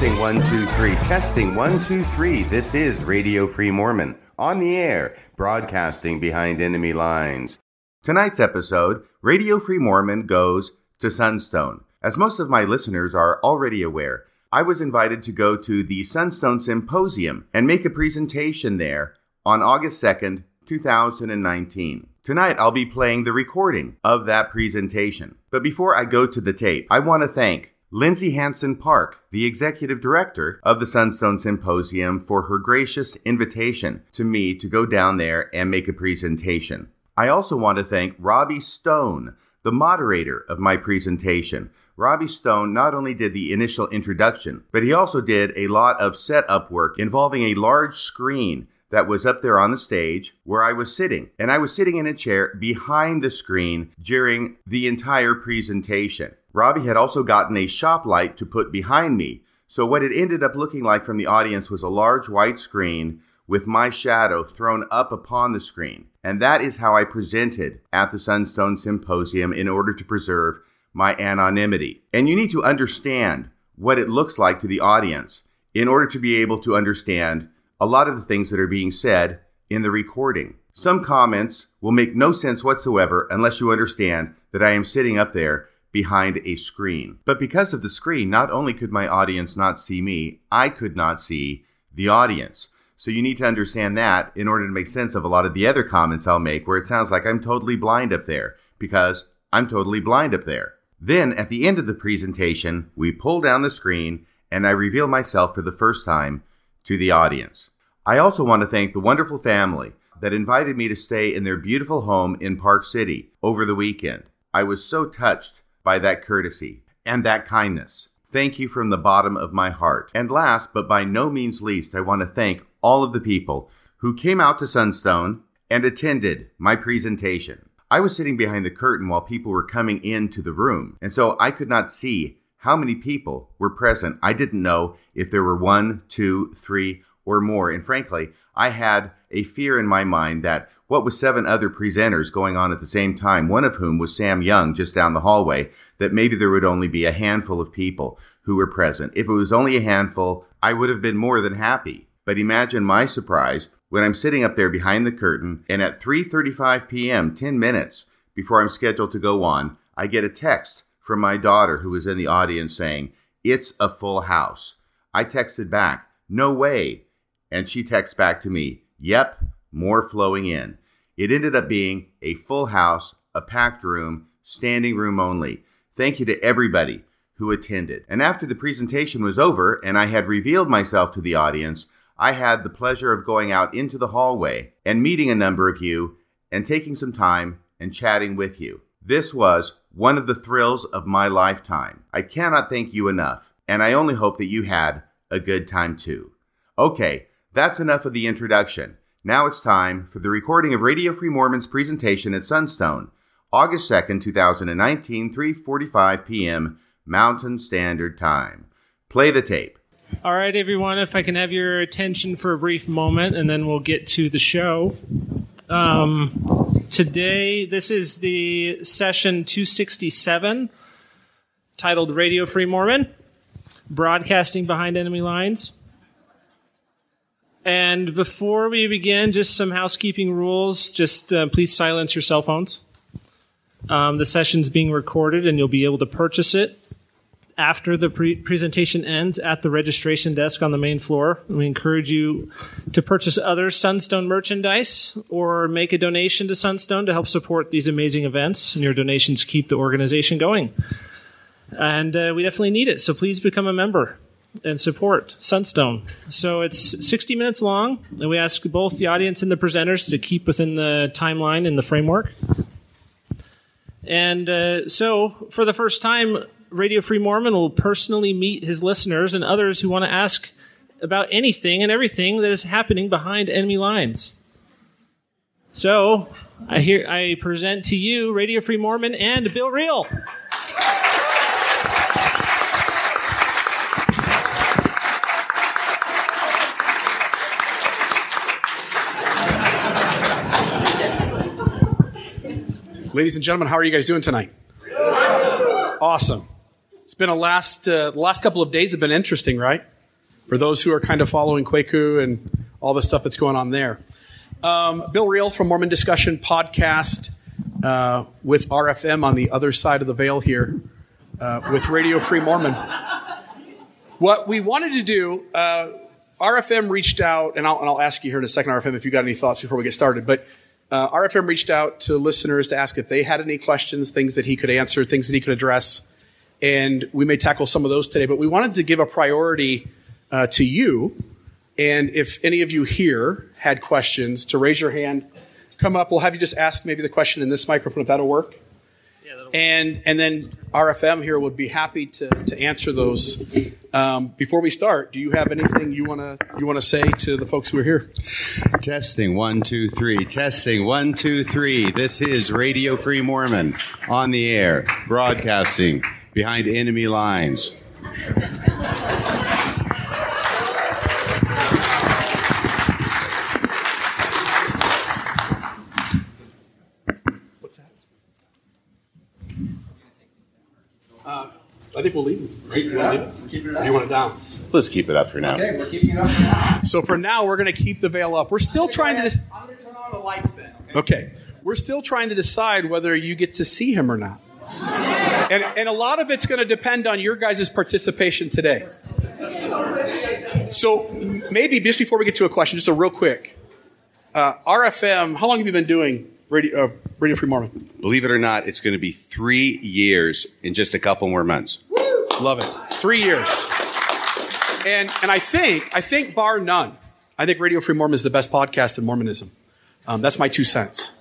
Testing one, two, three. Testing one, two, three. This is Radio Free Mormon on the air, broadcasting behind enemy lines. Tonight's episode, Radio Free Mormon goes to Sunstone. As most of my listeners are already aware, I was invited to go to the Sunstone Symposium and make a presentation there on August 2nd, 2019. Tonight, I'll be playing the recording of that presentation. But before I go to the tape, I want to thank Lindsay Hansen Park, the executive director of the Sunstone Symposium, for her gracious invitation to me to go down there and make a presentation. I also want to thank Robbie Stone, the moderator of my presentation. Robbie Stone not only did the initial introduction, but he also did a lot of setup work involving a large screen that was up there on the stage where I was sitting. And I was sitting in a chair behind the screen during the entire presentation. Robbie had also gotten a shop light to put behind me. So what it ended up looking like from the audience was a large white screen with my shadow thrown up upon the screen. And that is how I presented at the Sunstone Symposium in order to preserve my anonymity. And you need to understand what it looks like to the audience in order to be able to understand a lot of the things that are being said in the recording. Some comments will make no sense whatsoever unless you understand that I am sitting up there behind a screen. But because of the screen, not only could my audience not see me, I could not see the audience. So you need to understand that in order to make sense of a lot of the other comments I'll make where it sounds like I'm totally blind up there because I'm totally blind up there. Then at the end of the presentation, we pull down the screen and I reveal myself for the first time to the audience. I also want to thank the wonderful family that invited me to stay in their beautiful home in Park City over the weekend. I was so touched by that courtesy and that kindness. Thank you from the bottom of my heart. And last, but by no means least, I want to thank all of the people who came out to Sunstone and attended my presentation. I was sitting behind the curtain while people were coming into the room, and so I could not see how many people were present. I didn't know if there were one, two, three, or more. And frankly, I had a fear in my mind that what with seven other presenters going on at the same time, one of whom was Sam Young just down the hallway, that maybe there would only be a handful of people who were present. If it was only a handful, I would have been more than happy. But imagine my surprise when I'm sitting up there behind the curtain and at 3:35 p.m., 10 minutes before I'm scheduled to go on, I get a text from my daughter who was in the audience saying, "It's a full house." I texted back, "No way." And she texts back to me, Yep, more flowing in. It ended up being a full house, a packed room, standing room only. Thank you to everybody who attended. And after the presentation was over and I had revealed myself to the audience, I had the pleasure of going out into the hallway and meeting a number of you and taking some time and chatting with you. This was one of the thrills of my lifetime. I cannot thank you enough, and I only hope that you had a good time too. Okay, that's enough of the introduction. Now it's time for the recording of Radio Free Mormon's presentation at Sunstone, August 2nd, 2019, 3:45 p.m. Mountain Standard Time. Play the tape. All right, everyone, if I can have your attention for a brief moment and then we'll get to the show. Um, today, this is the session 267 titled Radio Free Mormon Broadcasting Behind Enemy Lines. And before we begin, just some housekeeping rules. Just uh, please silence your cell phones. Um, the session's being recorded, and you'll be able to purchase it after the pre- presentation ends at the registration desk on the main floor. We encourage you to purchase other Sunstone merchandise or make a donation to Sunstone to help support these amazing events. And your donations keep the organization going. And uh, we definitely need it, so please become a member and support Sunstone. So it's 60 minutes long, and we ask both the audience and the presenters to keep within the timeline and the framework. And uh, so, for the first time, Radio Free Mormon will personally meet his listeners and others who want to ask about anything and everything that is happening behind enemy lines. So, I hear I present to you Radio Free Mormon and Bill Reel. Ladies and gentlemen, how are you guys doing tonight? Awesome. It's been a last uh, the last couple of days have been interesting, right? for those who are kind of following Kwaku and all the stuff that's going on there. Um, Bill Reel from Mormon Discussion Podcast uh, with RFM on the other side of the veil here uh, with Radio Free Mormon. What we wanted to do, uh, RFM reached out, and I'll, and I'll, ask you here in a second, RFM, if you got any thoughts before we get started. But uh, RFM reached out to listeners to ask if they had any questions, things that he could answer, things that he could address. And we may tackle some of those today. But we wanted to give a priority uh, to you. And if any of you here had questions, to raise your hand, come up. We'll have you just ask maybe the question in this microphone if that'll work. Yeah. And and then RFM here would be happy to, to answer those. Um, before we start, do you have anything you wanna you wanna say to the folks who are here? Testing one two three. Testing one two three. This is Radio Free Mormon on the air, broadcasting behind enemy lines. I think we'll leave it. Right? You want to leave it? Or you want it down? Let's keep it up for now. Okay, we're keeping it up for now. So for now, we're going to keep the veil up. We're still trying to. I'm going to turn on the lights then. Okay. Okay. We're still trying to decide whether you get to see him or not. And, and a lot of it's going to depend on your guys' participation today. So maybe just before we get to a question, just a real quick. Uh, RFM, how long have you been doing Radio, uh, Radio Free Mormon? Believe it or not, it's going to be three years in just a couple more months. Love it. Three years. And and I think I think bar none, I think Radio Free Mormon is the best podcast in Mormonism. Um, that's my two cents.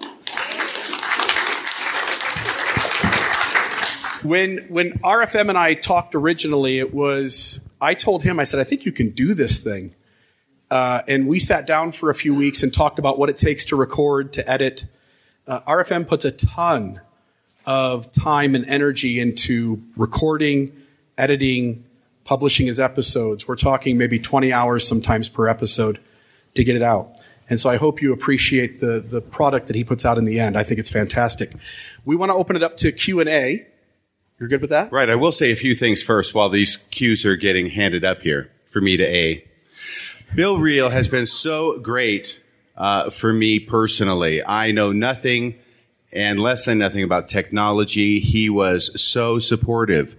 When when RFM and I talked originally, it was I told him I said I think you can do this thing, uh, and we sat down for a few weeks and talked about what it takes to record, to edit. Uh, RFM puts a ton of time and energy into recording, editing, publishing his episodes. We're talking maybe 20 hours sometimes per episode to get it out. And so I hope you appreciate the, the product that he puts out in the end. I think it's fantastic. We want to open it up to Q&A. You're good with that? Right. I will say a few things first while these cues are getting handed up here for me to A. Bill Reel has been so great uh, for me personally. I know nothing and less than nothing about technology. He was so supportive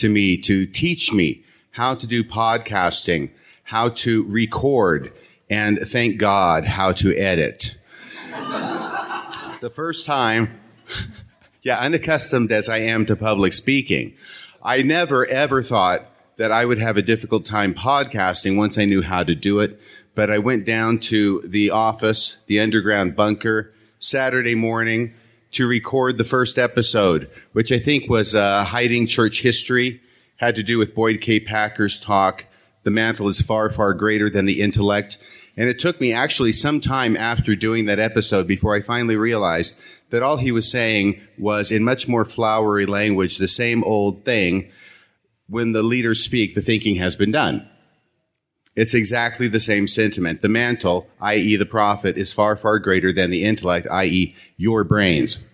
to me to teach me how to do podcasting, how to record, and thank God, how to edit. the first time, yeah, unaccustomed as I am to public speaking, I never ever thought that I would have a difficult time podcasting once I knew how to do it. But I went down to the office, the underground bunker, Saturday morning to record the first episode, which I think was uh, hiding church history, had to do with Boyd K. Packer's talk. The mantle is far, far greater than the intellect. And it took me actually some time after doing that episode before I finally realized that all he was saying was in much more flowery language, the same old thing. When the leaders speak, the thinking has been done. It's exactly the same sentiment. The mantle, i.e., the prophet, is far, far greater than the intellect, i.e., your brains.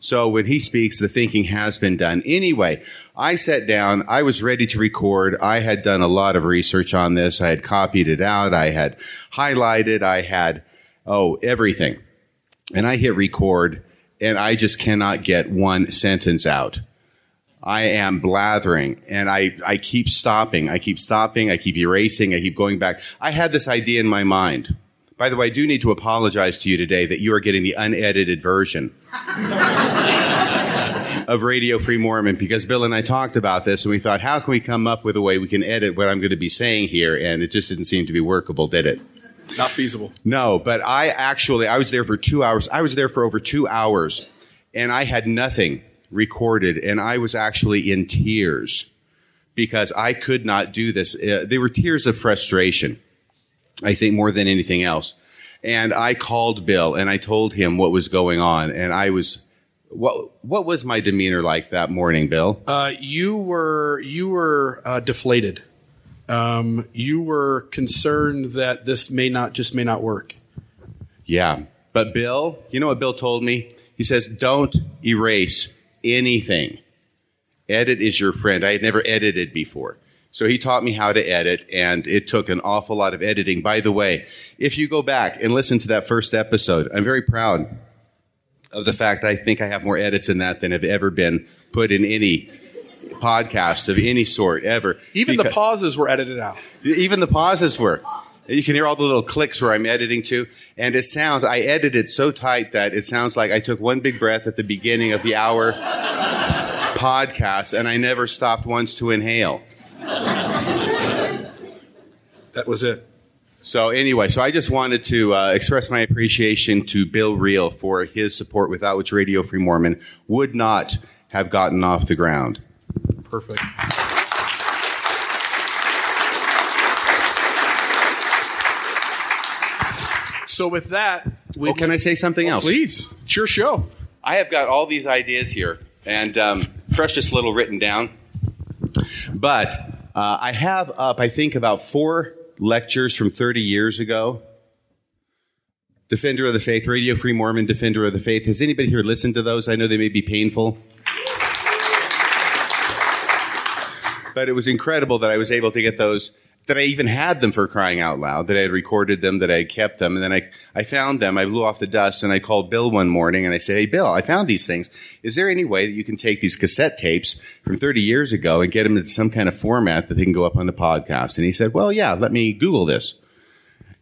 So when he speaks, the thinking has been done. Anyway, I sat down. I was ready to record. I had done a lot of research on this. I had copied it out. I had highlighted. I had, oh, everything. And I hit record and I just cannot get one sentence out. I am blathering and I, I keep stopping. I keep stopping. I keep erasing. I keep going back. I had this idea in my mind. By the way, I do need to apologize to you today that you are getting the unedited version of Radio Free Mormon because Bill and I talked about this and we thought, how can we come up with a way we can edit what I'm going to be saying here? And it just didn't seem to be workable, did it? Not feasible. No, but I actually, I was there for two hours. I was there for over two hours and I had nothing recorded, and I was actually in tears because I could not do this. Uh, they were tears of frustration, I think, more than anything else. And I called Bill and I told him what was going on, and I was. What what was my demeanor like that morning, Bill? Uh, you were you were uh, deflated. Um, you were concerned that this may not just may not work. Yeah, but Bill, you know what Bill told me? He says, "Don't erase anything. Edit is your friend. I had never edited before. So he taught me how to edit, and it took an awful lot of editing. By the way, if you go back and listen to that first episode, I'm very proud of the fact I think I have more edits in that than have ever been put in any podcast of any sort ever. Even the pauses were edited out. even the pauses were. You can hear all the little clicks where I'm editing to, and it sounds. I edited so tight that it sounds like I took one big breath at the beginning of the hour podcast, and I never stopped once to inhale. That was it. So anyway, so I just wanted to uh, express my appreciation to Bill Reel for his support, without which Radio Free Mormon would not have gotten off the ground. Perfect. So with that, we Oh, can I say something else? please? It's your show. I have got all these ideas here and um, precious little written down. But uh, I have up, I think, about four lectures from 30 years ago. Defender of the Faith, Radio Free Mormon, Defender of the Faith. Has anybody here listened to those? I know they may be painful. But it was incredible that I was able to get those, that I even had them for crying out loud, that I had recorded them, that I had kept them. And then I, I found them, I blew off the dust, and I called Bill one morning and I said, Hey, Bill, I found these things. Is there any way that you can take these cassette tapes from 30 years ago and get them into some kind of format that they can go up on the podcast? And he said, Well, yeah, let me Google this.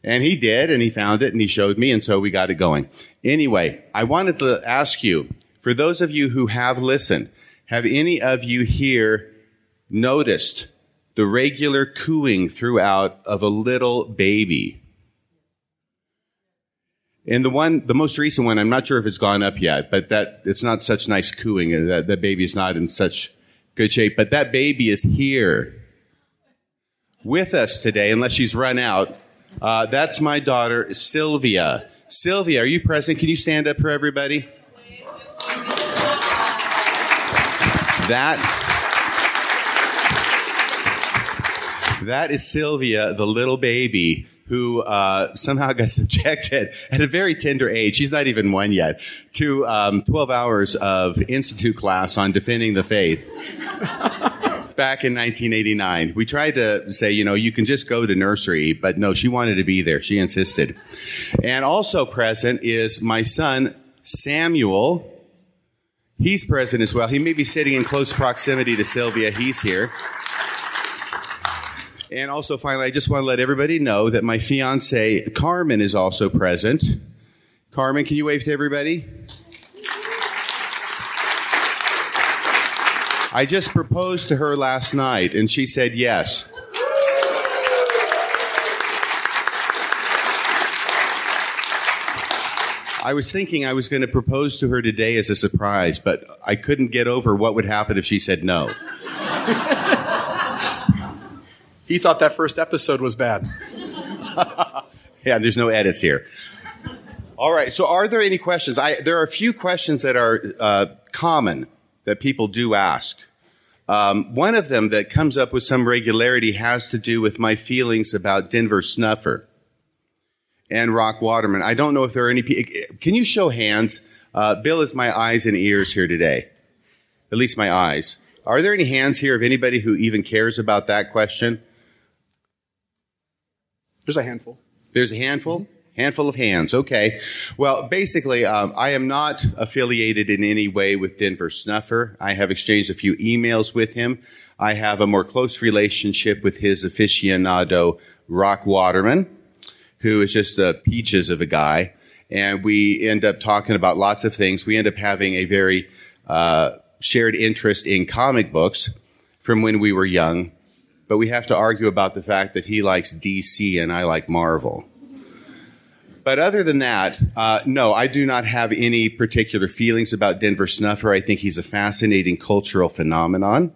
And he did, and he found it, and he showed me, and so we got it going. Anyway, I wanted to ask you, for those of you who have listened, have any of you here noticed the regular cooing throughout of a little baby? And the one, the most recent one, I'm not sure if it's gone up yet, but that it's not such nice cooing. and That that baby is not in such good shape. But that baby is here with us today, unless she's run out. Uh, that's my daughter, Sylvia. Sylvia, are you present? Can you stand up for everybody? That that is Sylvia, the little baby who uh, somehow got subjected at a very tender age. She's not even one yet to um, 12 hours of institute class on defending the faith back in 1989. We tried to say, you know, you can just go to nursery, but no, she wanted to be there. She insisted. And also present is my son, Samuel. He's present as well. He may be sitting in close proximity to Sylvia. He's here. And also, finally, I just want to let everybody know that my fiance, Carmen, is also present. Carmen, can you wave to everybody? I just proposed to her last night, and she said yes. I was thinking I was going to propose to her today as a surprise, but I couldn't get over what would happen if she said no. He thought that first episode was bad. Yeah, there's no edits here. All right. So, are there any questions? I, there are a few questions that are uh, common that people do ask. Um, one of them that comes up with some regularity has to do with my feelings about Denver Snuffer and Rock Waterman. I don't know if there are any. Can you show hands? Uh, Bill is my eyes and ears here today. At least my eyes. Are there any hands here of anybody who even cares about that question? There's a handful. There's a handful? Handful of hands. Okay. Well, basically, um, I am not affiliated in any way with Denver Snuffer. I have exchanged a few emails with him. I have a more close relationship with his aficionado, Rock Waterman, who is just a peaches of a guy. And we end up talking about lots of things. We end up having a very uh, shared interest in comic books from when we were young but we have to argue about the fact that he likes DC and I like Marvel. But other than that, uh, no, I do not have any particular feelings about Denver Snuffer. I think he's a fascinating cultural phenomenon.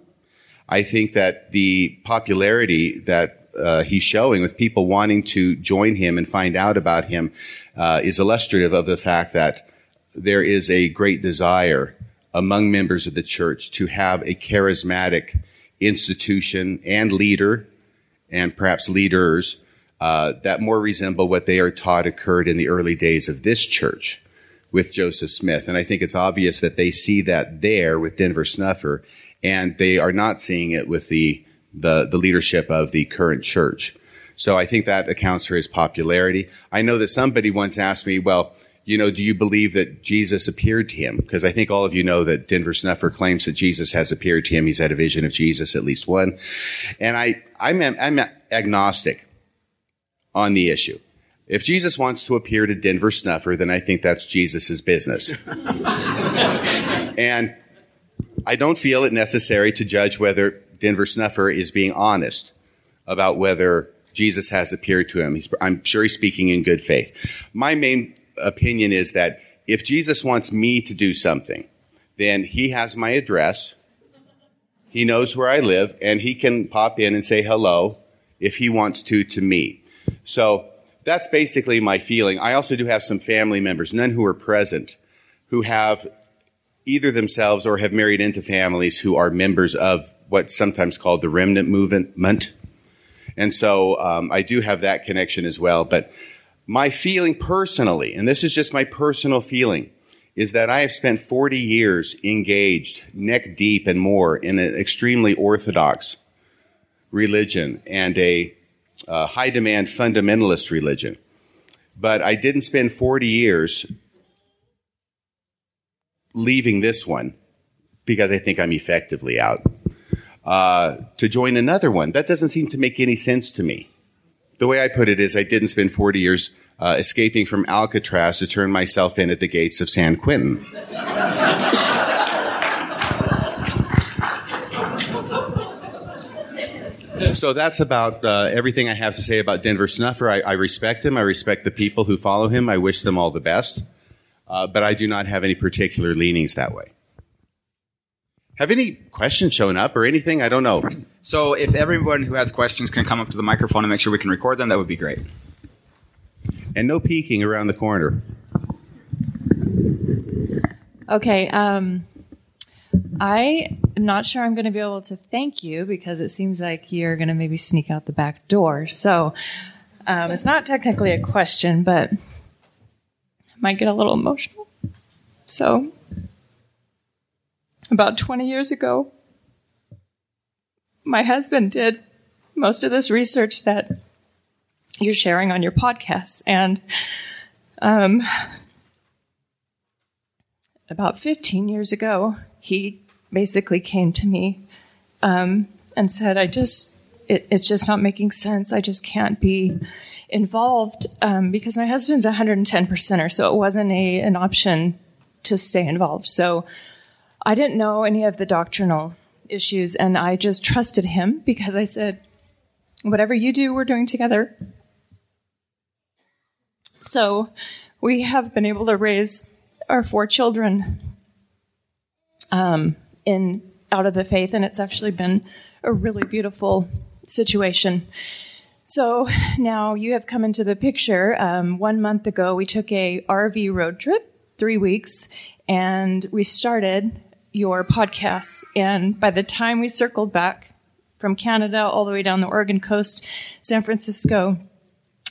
I think that the popularity that uh, he's showing with people wanting to join him and find out about him uh, is illustrative of the fact that there is a great desire among members of the church to have a charismatic institution and leader, and perhaps leaders, uh, that more resemble what they are taught occurred in the early days of this church with Joseph Smith. And I think it's obvious that they see that there with Denver Snuffer, and they are not seeing it with the the the leadership of the current church. So I think that accounts for his popularity. I know that somebody once asked me, well, you know, do you believe that Jesus appeared to him? Because I think all of you know that Denver Snuffer claims that Jesus has appeared to him. He's had a vision of Jesus, at least one. And I, I'm, I'm agnostic on the issue. If Jesus wants to appear to Denver Snuffer, then I think that's Jesus' business. and I don't feel it necessary to judge whether Denver Snuffer is being honest about whether Jesus has appeared to him. He's, I'm sure he's speaking in good faith. My main opinion is that if Jesus wants me to do something, then he has my address. He knows where I live and he can pop in and say hello if he wants to to me. So that's basically my feeling. I also do have some family members, none who are present, who have either themselves or have married into families who are members of what's sometimes called the remnant movement. And so um, I do have that connection as well. But my feeling personally, and this is just my personal feeling, is that I have spent 40 years engaged neck deep and more in an extremely orthodox religion and a uh, high demand fundamentalist religion. But I didn't spend 40 years leaving this one because I think I'm effectively out uh, to join another one. That doesn't seem to make any sense to me. The way I put it is I didn't spend 40 years uh, escaping from Alcatraz to turn myself in at the gates of San Quentin. so that's about uh, everything I have to say about Denver Snuffer. I, I, respect him. I respect the people who follow him. I wish them all the best. Uh, but I do not have any particular leanings that way. Have any questions shown up or anything? I don't know. So if everyone who has questions can come up to the microphone and make sure we can record them, that would be great. And no peeking around the corner. Okay. Um, I am not sure I'm going to be able to thank you because it seems like you're going to maybe sneak out the back door. So um, it's not technically a question, but I might get a little emotional. So about 20 years ago, my husband did most of this research that you're sharing on your podcast. And um, about 15 years ago, he basically came to me um, and said, I just, it, it's just not making sense. I just can't be involved um, because my husband's 110 percenter, so it wasn't a an option to stay involved. So I didn't know any of the doctrinal issues, and I just trusted him because I said, whatever you do, we're doing together. So we have been able to raise our four children um, in out of the faith, and it's actually been a really beautiful situation. So now you have come into the picture. Um, one month ago, we took a RV road trip, three weeks, and we started your podcasts. And by the time we circled back from Canada all the way down the Oregon coast, San Francisco,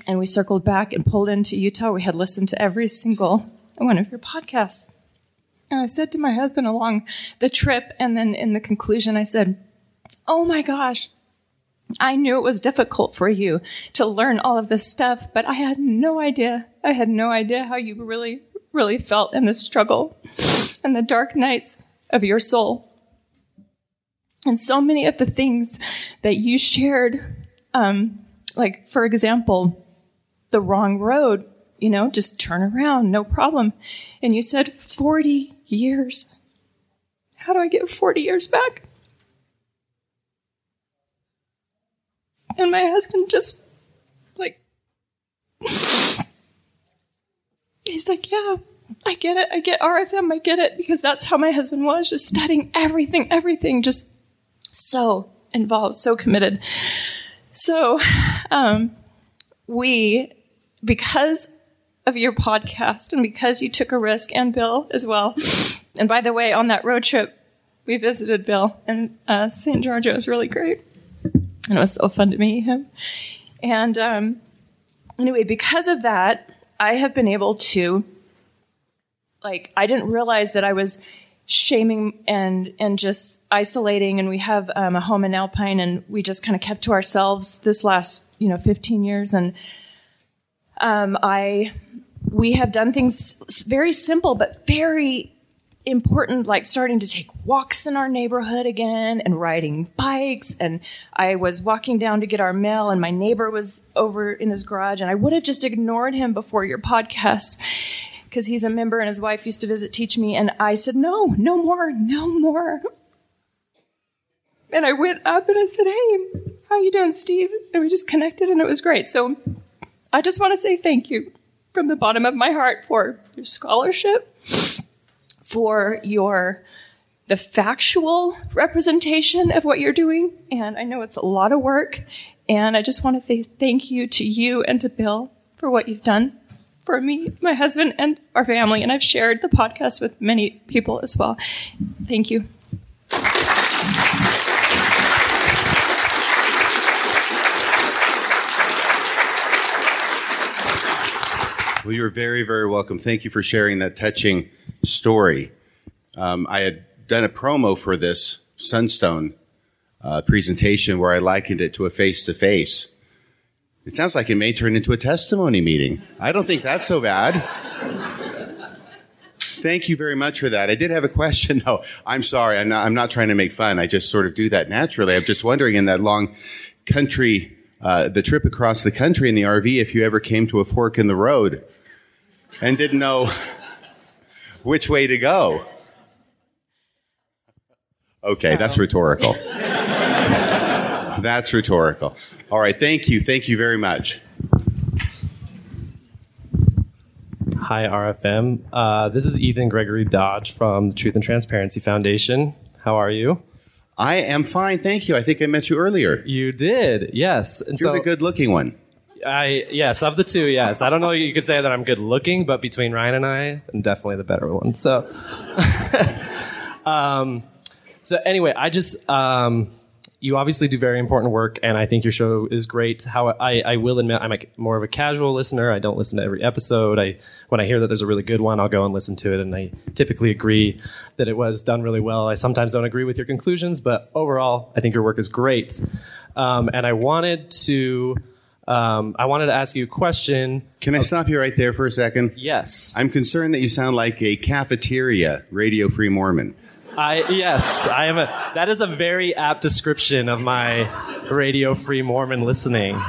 and we circled back and pulled into Utah, we had listened to every single one of your podcasts. And I said to my husband along the trip, and then in the conclusion, I said, Oh my gosh, I knew it was difficult for you to learn all of this stuff, but I had no idea. I had no idea how you really, really felt in the struggle and the dark nights of your soul. And so many of the things that you shared, um, like, for example, the wrong road, you know, just turn around, no problem. And you said 40 years. How do I get 40 years back? And my husband just, like, he's like, yeah, I get it. I get RFM. I get it because that's how my husband was, just studying everything, everything, just so involved, so committed. So, um, we, because of your podcast and because you took a risk and Bill as well. And by the way, on that road trip, we visited Bill and uh, St. George. It was really great. And it was so fun to meet him. And um, anyway, because of that, I have been able to like I didn't realize that I was shaming and and just isolating. And we have um, a home in alpine and we just kind of kept to ourselves this last you know 15 years. And um, i we have done things very simple but very important like starting to take walks in our neighborhood again and riding bikes. And i was walking down to get our mail and my neighbor was over in his garage and i would have just ignored him before your podcast because he's a member and his wife used to visit teach me and i said no no more no more. And i went up and i said hey how you doing steve? And we just connected and it was great. So i just want to say thank you from the bottom of my heart for your scholarship for your the factual representation of what you're doing. And i know it's a lot of work. And i just want to say thank you to you and to bill for what you've done for me my husband and our family and i've shared the podcast with many people as well thank you Well, you're very, very welcome. Thank you for sharing that touching story. Um, I had done a promo for this Sunstone uh, presentation where I likened it to a face to face. It sounds like it may turn into a testimony meeting. I don't think that's so bad. Thank you very much for that. I did have a question. No, I'm sorry. I'm not, I'm not trying to make fun. I just sort of do that naturally. I'm just wondering in that long country, uh, the trip across the country in the RV, if you ever came to a fork in the road and didn't know which way to go. Okay, that's rhetorical. that's rhetorical. All right, thank you. Thank you very much. Hi, RFM. Uh, this is Ethan Gregory Dodge from the Truth and Transparency Foundation. How are you? I am fine, thank you. I think I met you earlier. You did, yes. And You're so the good looking one. I yes, of the two, yes. I don't know. You could say that I'm good looking, but between Ryan and I, I'm definitely the better one. So, um, so anyway, I just um, you obviously do very important work, and I think your show is great. How I, I will admit, I'm a, more of a casual listener. I don't listen to every episode. I when I hear that there's a really good one, I'll go and listen to it, and I typically agree that it was done really well. I sometimes don't agree with your conclusions, but overall, I think your work is great. Um, and I wanted to. Um, I wanted to ask you a question. Can I stop you right there for a second? Yes. I'm concerned that you sound like a cafeteria Radio Free Mormon. I yes, I am a that is a very apt description of my radio free Mormon listening.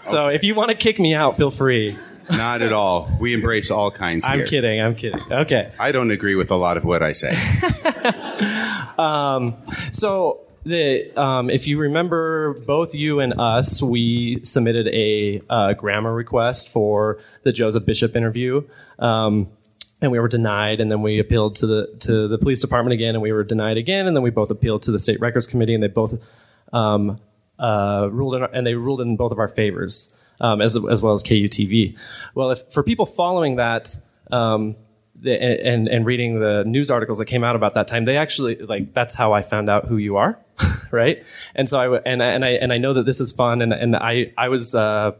So if you want to kick me out, feel free. Not at all. We embrace all kinds I'm here. kidding. I'm kidding. Okay. I don't agree with a lot of what I say. So the um, if you remember, both you and us, we submitted a uh, GRAMA request for the Joseph Bishop interview. Um, and we were denied, and then we appealed to the to the police department again, and we were denied again, and then we both appealed to the state records committee, and they both um, uh, ruled in our, and they ruled in both of our favors, um, as as well as KUTV. Well, if for people following that, um, the, and and reading the news articles that came out about that time, they actually like that's how I found out who you are, right? And so I and I- and I and I know that this is fun, and and I I was uh,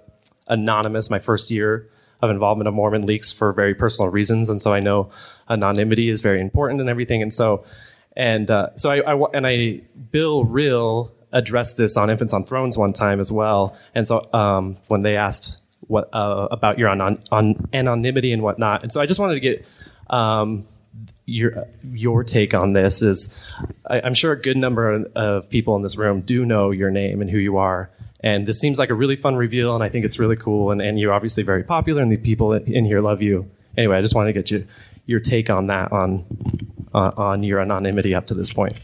anonymous my first year of involvement of MormonLeaks for very personal reasons, and so I know anonymity is very important and everything, and so and uh, so I, I and I Bill Reel addressed this on Infants on Thrones one time as well, and so um, when they asked what uh, about your anon- on anonymity and whatnot, and so I just wanted to get um, your your take on this is I, I'm sure a good number of people in this room do know your name and who you are. And this seems like a really fun reveal, and I think it's really cool. And, and you're obviously very popular, and the people in here love you. Anyway, I just wanted to get you your take on that, on uh, on your anonymity up to this point.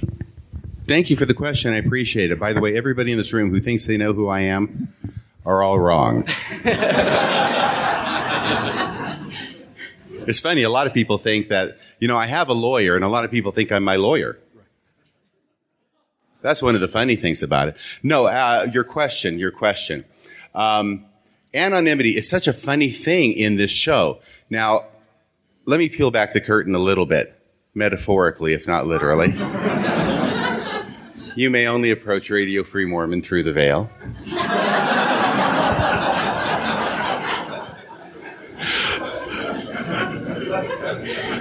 Thank you for the question. I appreciate it. By the way, everybody in this room who thinks they know who I am are all wrong. it's funny, a lot of people think that, you know, I have a lawyer, and a lot of people think I'm my lawyer. That's one of the funny things about it. No, uh, your question, your question. Um, anonymity is such a funny thing in this show. Now, let me peel back the curtain a little bit, metaphorically, if not literally. you may only approach Radio Free Mormon through the veil.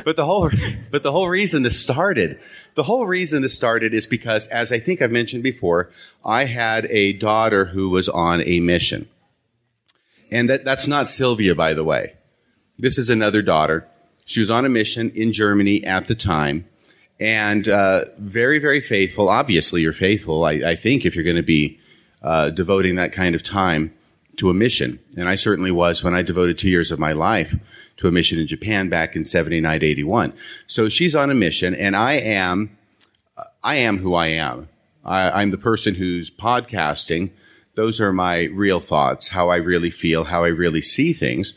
but the whole but the whole reason this started the whole reason this started is because as i think i've mentioned before i had a daughter who was on a mission. And that, that's not sylvia by the way. This is another daughter. She was on a mission in germany at the time. And uh, very very faithful. Obviously you're faithful i, I think if you're going to be uh, devoting that kind of time to a mission and i certainly was when i devoted two years of my life to a mission in Japan back in 79 81. So she's on a mission and I am, I am who I am. I, I'm the person who's podcasting. Those are my real thoughts, how I really feel, how I really see things.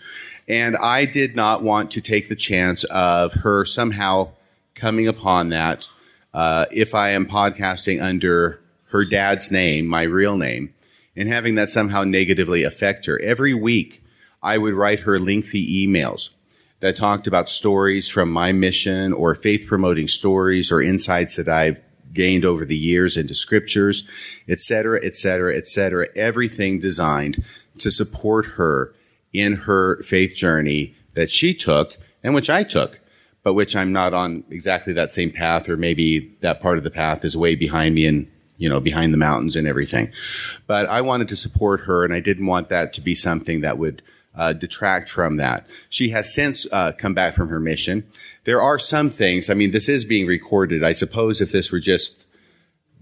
And I did not want to take the chance of her somehow coming upon that. Uh, if I am podcasting under her dad's name, my real name, and having that somehow negatively affect her. Every week, I would write her lengthy emails that talked about stories from my mission or faith promoting stories or insights that I've gained over the years into scriptures, et cetera, et cetera, et cetera. Everything designed to support her in her faith journey that she took and which I took, but which I'm not on exactly that same path, or maybe that part of the path is way behind me and you know, behind the mountains and everything. But I wanted to support her, and I didn't want that to be something that would uh, detract from that. She has since uh, come back from her mission. There are some things, I mean, this is being recorded. I suppose if this were just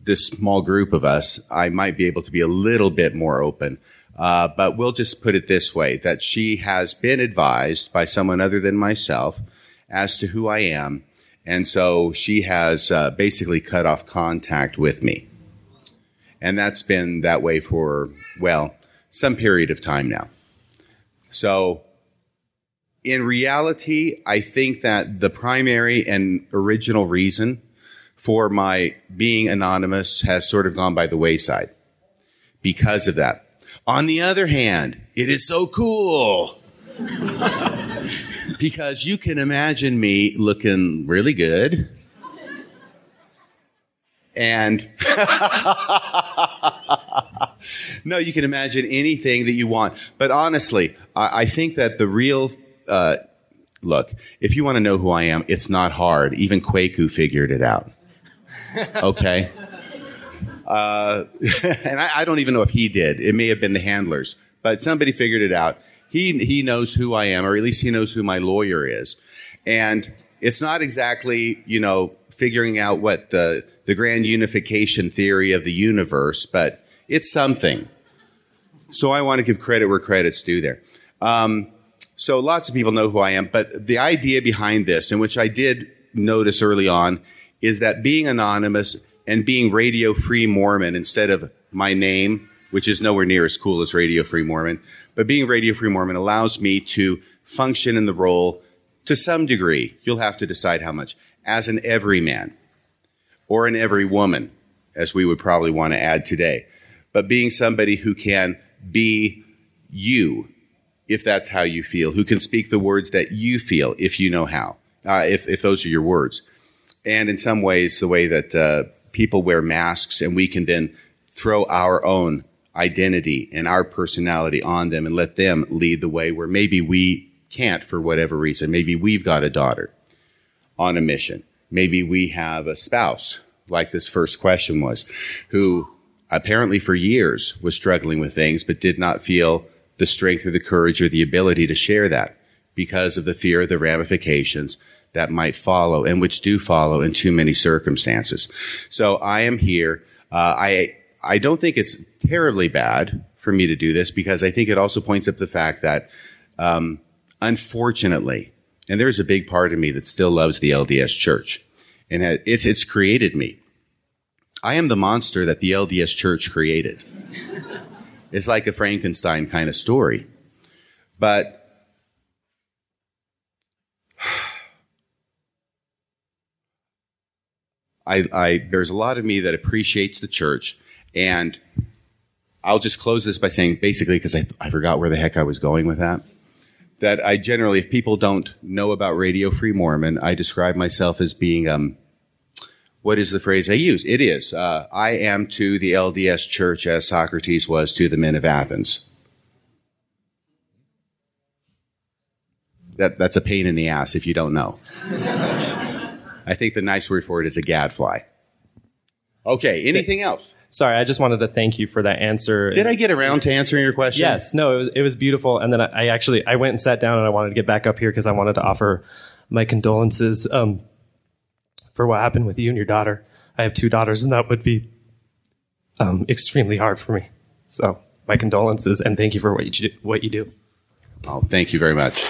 this small group of us, I might be able to be a little bit more open. Uh, but we'll just put it this way that she has been advised by someone other than myself as to who I am. And so she has uh, basically cut off contact with me. And that's been that way for, well, some period of time now. So, in reality, I think that the primary and original reason for my being anonymous has sort of gone by the wayside because of that. On the other hand, it is so cool because you can imagine me looking really good. And no, you can imagine anything that you want. But honestly, I, I think that the real uh, look, if you want to know who I am, it's not hard. Even Kwaku figured it out. Okay. Uh, and I, I, don't even know if he did. It may have been the handlers, but somebody figured it out. He he knows who I am, or at least he knows who my lawyer is. And it's not exactly you know figuring out what the the grand unification theory of the universe, but it's something. So I want to give credit where credit's due there. Um, so lots of people know who I am, but the idea behind this, and which I did notice early on, is that being anonymous and being Radio Free Mormon instead of my name, which is nowhere near as cool as Radio Free Mormon, but being Radio Free Mormon allows me to function in the role to some degree. You'll have to decide how much as an everyman or an every woman, as we would probably want to add today but being somebody who can be you, if that's how you feel, who can speak the words that you feel, if you know how, uh, if, if those are your words. And in some ways, the way that uh, people wear masks and we can then throw our own identity and our personality on them and let them lead the way where maybe we can't for whatever reason. Maybe we've got a daughter on a mission. Maybe we have a spouse, like this first question was, who apparently for years was struggling with things, but did not feel the strength or the courage or the ability to share that because of the fear of the ramifications that might follow and which do follow in too many circumstances. So I am here. Uh, I, I don't think it's terribly bad for me to do this because I think it also points up the fact that, um, unfortunately, and there's a big part of me that still loves the LDS church and it has created me I am the monster that the LDS church created. it's like a Frankenstein kind of story. But I, I, there's a lot of me that appreciates the church, and I'll just close this by saying basically because I, I forgot where the heck I was going with that. That I generally, if people don't know about Radio Free Mormon, I describe myself as being um, what is the phrase I use? It is, uh, I am to the LDS church as Socrates was to the men of Athens. that, that's a pain in the ass if you don't know. I think the nice word for it is a gadfly. Okay, anything else? Sorry, I just wanted to thank you for that answer. Did I get around to answering your question? Yes, no, it was, it was beautiful. And then I, I actually I went and sat down and I wanted to get back up here because I wanted to offer my condolences um, for what happened with you and your daughter. I have two daughters, and that would be um, extremely hard for me. So my condolences and thank you for what you do, what you do. Oh, thank you very much.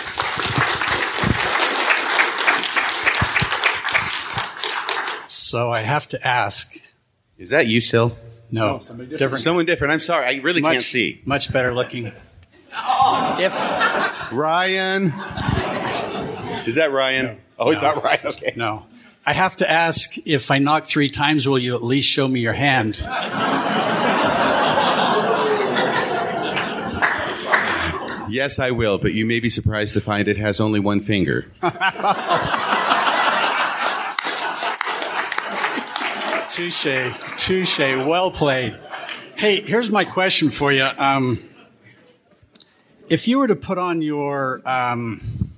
So I have to ask. Is that you still? No, different. Someone different. I'm sorry. I really much, can't see. Much better looking. If Ryan. Is that Ryan? Oh, it's not Ryan. Okay. no, I have to ask. If I knock three times, will you at least show me your hand? Yes, I will, but you may be surprised to find it has only one finger. Touche, touche. Well played. Hey, here's my question for you. Um, if you were to put on your, um,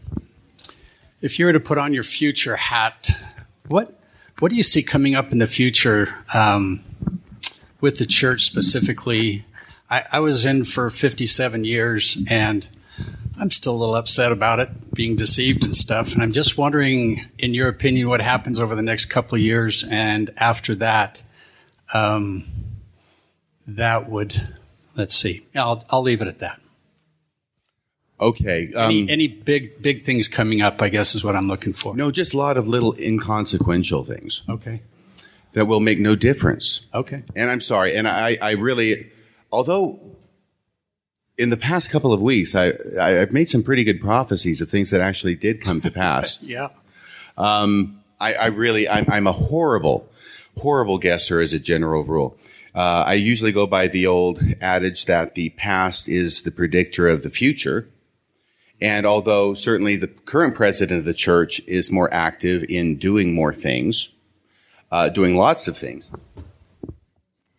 if you were to put on your future hat, what what do you see coming up in the future um, with the church specifically? I, I was in for 57 years, and I'm still a little upset about it, being deceived and stuff. And I'm just wondering, in your opinion, what happens over the next couple of years, and after that, um, that would, let's see. I'll I'll leave it at that. Okay. Um, Any, any big big things coming up? I guess is what I'm looking for. no, just a lot of little inconsequential things Okay. that will make no difference. Okay. And I'm sorry. And I, I really, although in the past couple of weeks, I, I, I've made some pretty good prophecies of things that actually did come to pass. Yeah. I, I really, I'm, I'm a horrible, horrible guesser as a general rule. Uh, I usually go by the old adage that the past is the predictor of the future. And although certainly the current president of the church is more active in doing more things, uh, doing lots of things,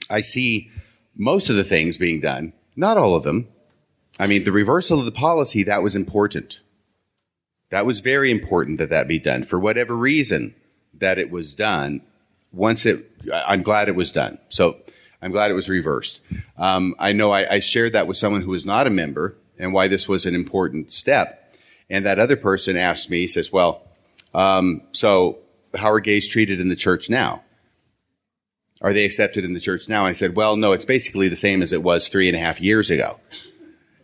I see most of the things being done, not all of them. I mean, the reversal of the policy, that was important. That was very important that that be done. For whatever reason that it was done, once it, I'm glad it was done. So I'm glad it was reversed. Um, I know I, I shared that with someone who was not a member and why this was an important step. And that other person asked me, he says, well, um, so how are gays treated in the church now? Are they accepted in the church now? I said, well, no, it's basically the same as it was three and a half years ago.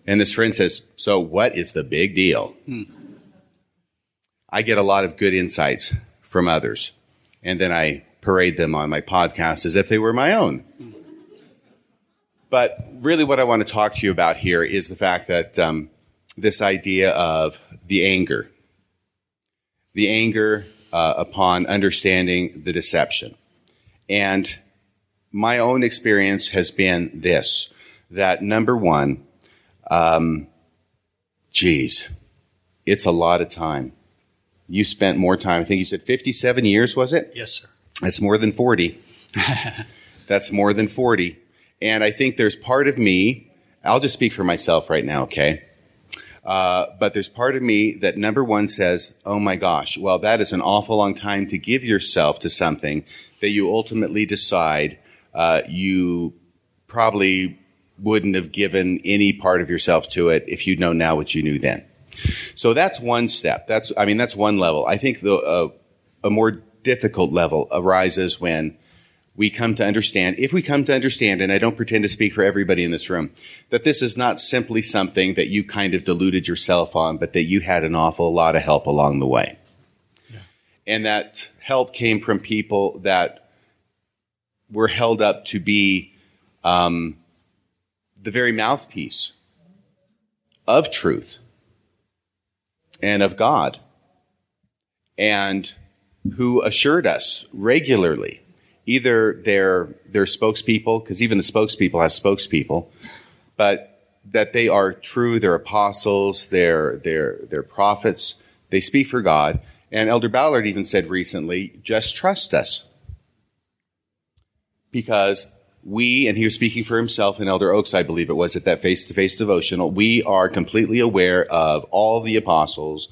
And this friend says, so what is the big deal? I get a lot of good insights from others, and then I parade them on my podcast as if they were my own. But really, what I want to talk to you about here is the fact that um, this idea of the anger, the anger uh, upon understanding the deception. And my own experience has been this that number one, um, geez, it's a lot of time. You spent more time. I think you said 57 years, was it? Yes, sir. That's more than 40. That's more than 40. And I think there's part of me, I'll just speak for myself right now, okay? Uh, but there's part of me that number one says, oh my gosh, well, that is an awful long time to give yourself to something that you ultimately decide uh, you probably wouldn't have given any part of yourself to it if you know now what you knew then. So that's one step. That's, I mean, that's one level. I think the, uh, a more difficult level arises when we come to understand, if we come to understand, and I don't pretend to speak for everybody in this room, that this is not simply something that you kind of deluded yourself on, but that you had an awful lot of help along the way. And that help came from people that were held up to be um, the very mouthpiece of truth and of God, and who assured us regularly, either their spokespeople, because even the spokespeople have spokespeople, but that they are true, they're apostles, they're they're they're prophets, they speak for God. And Elder Ballard even said recently, just trust us. Because we, and he was speaking for himself and Elder Oaks, I believe it was, at that face to face devotional, we are completely aware of all the apostles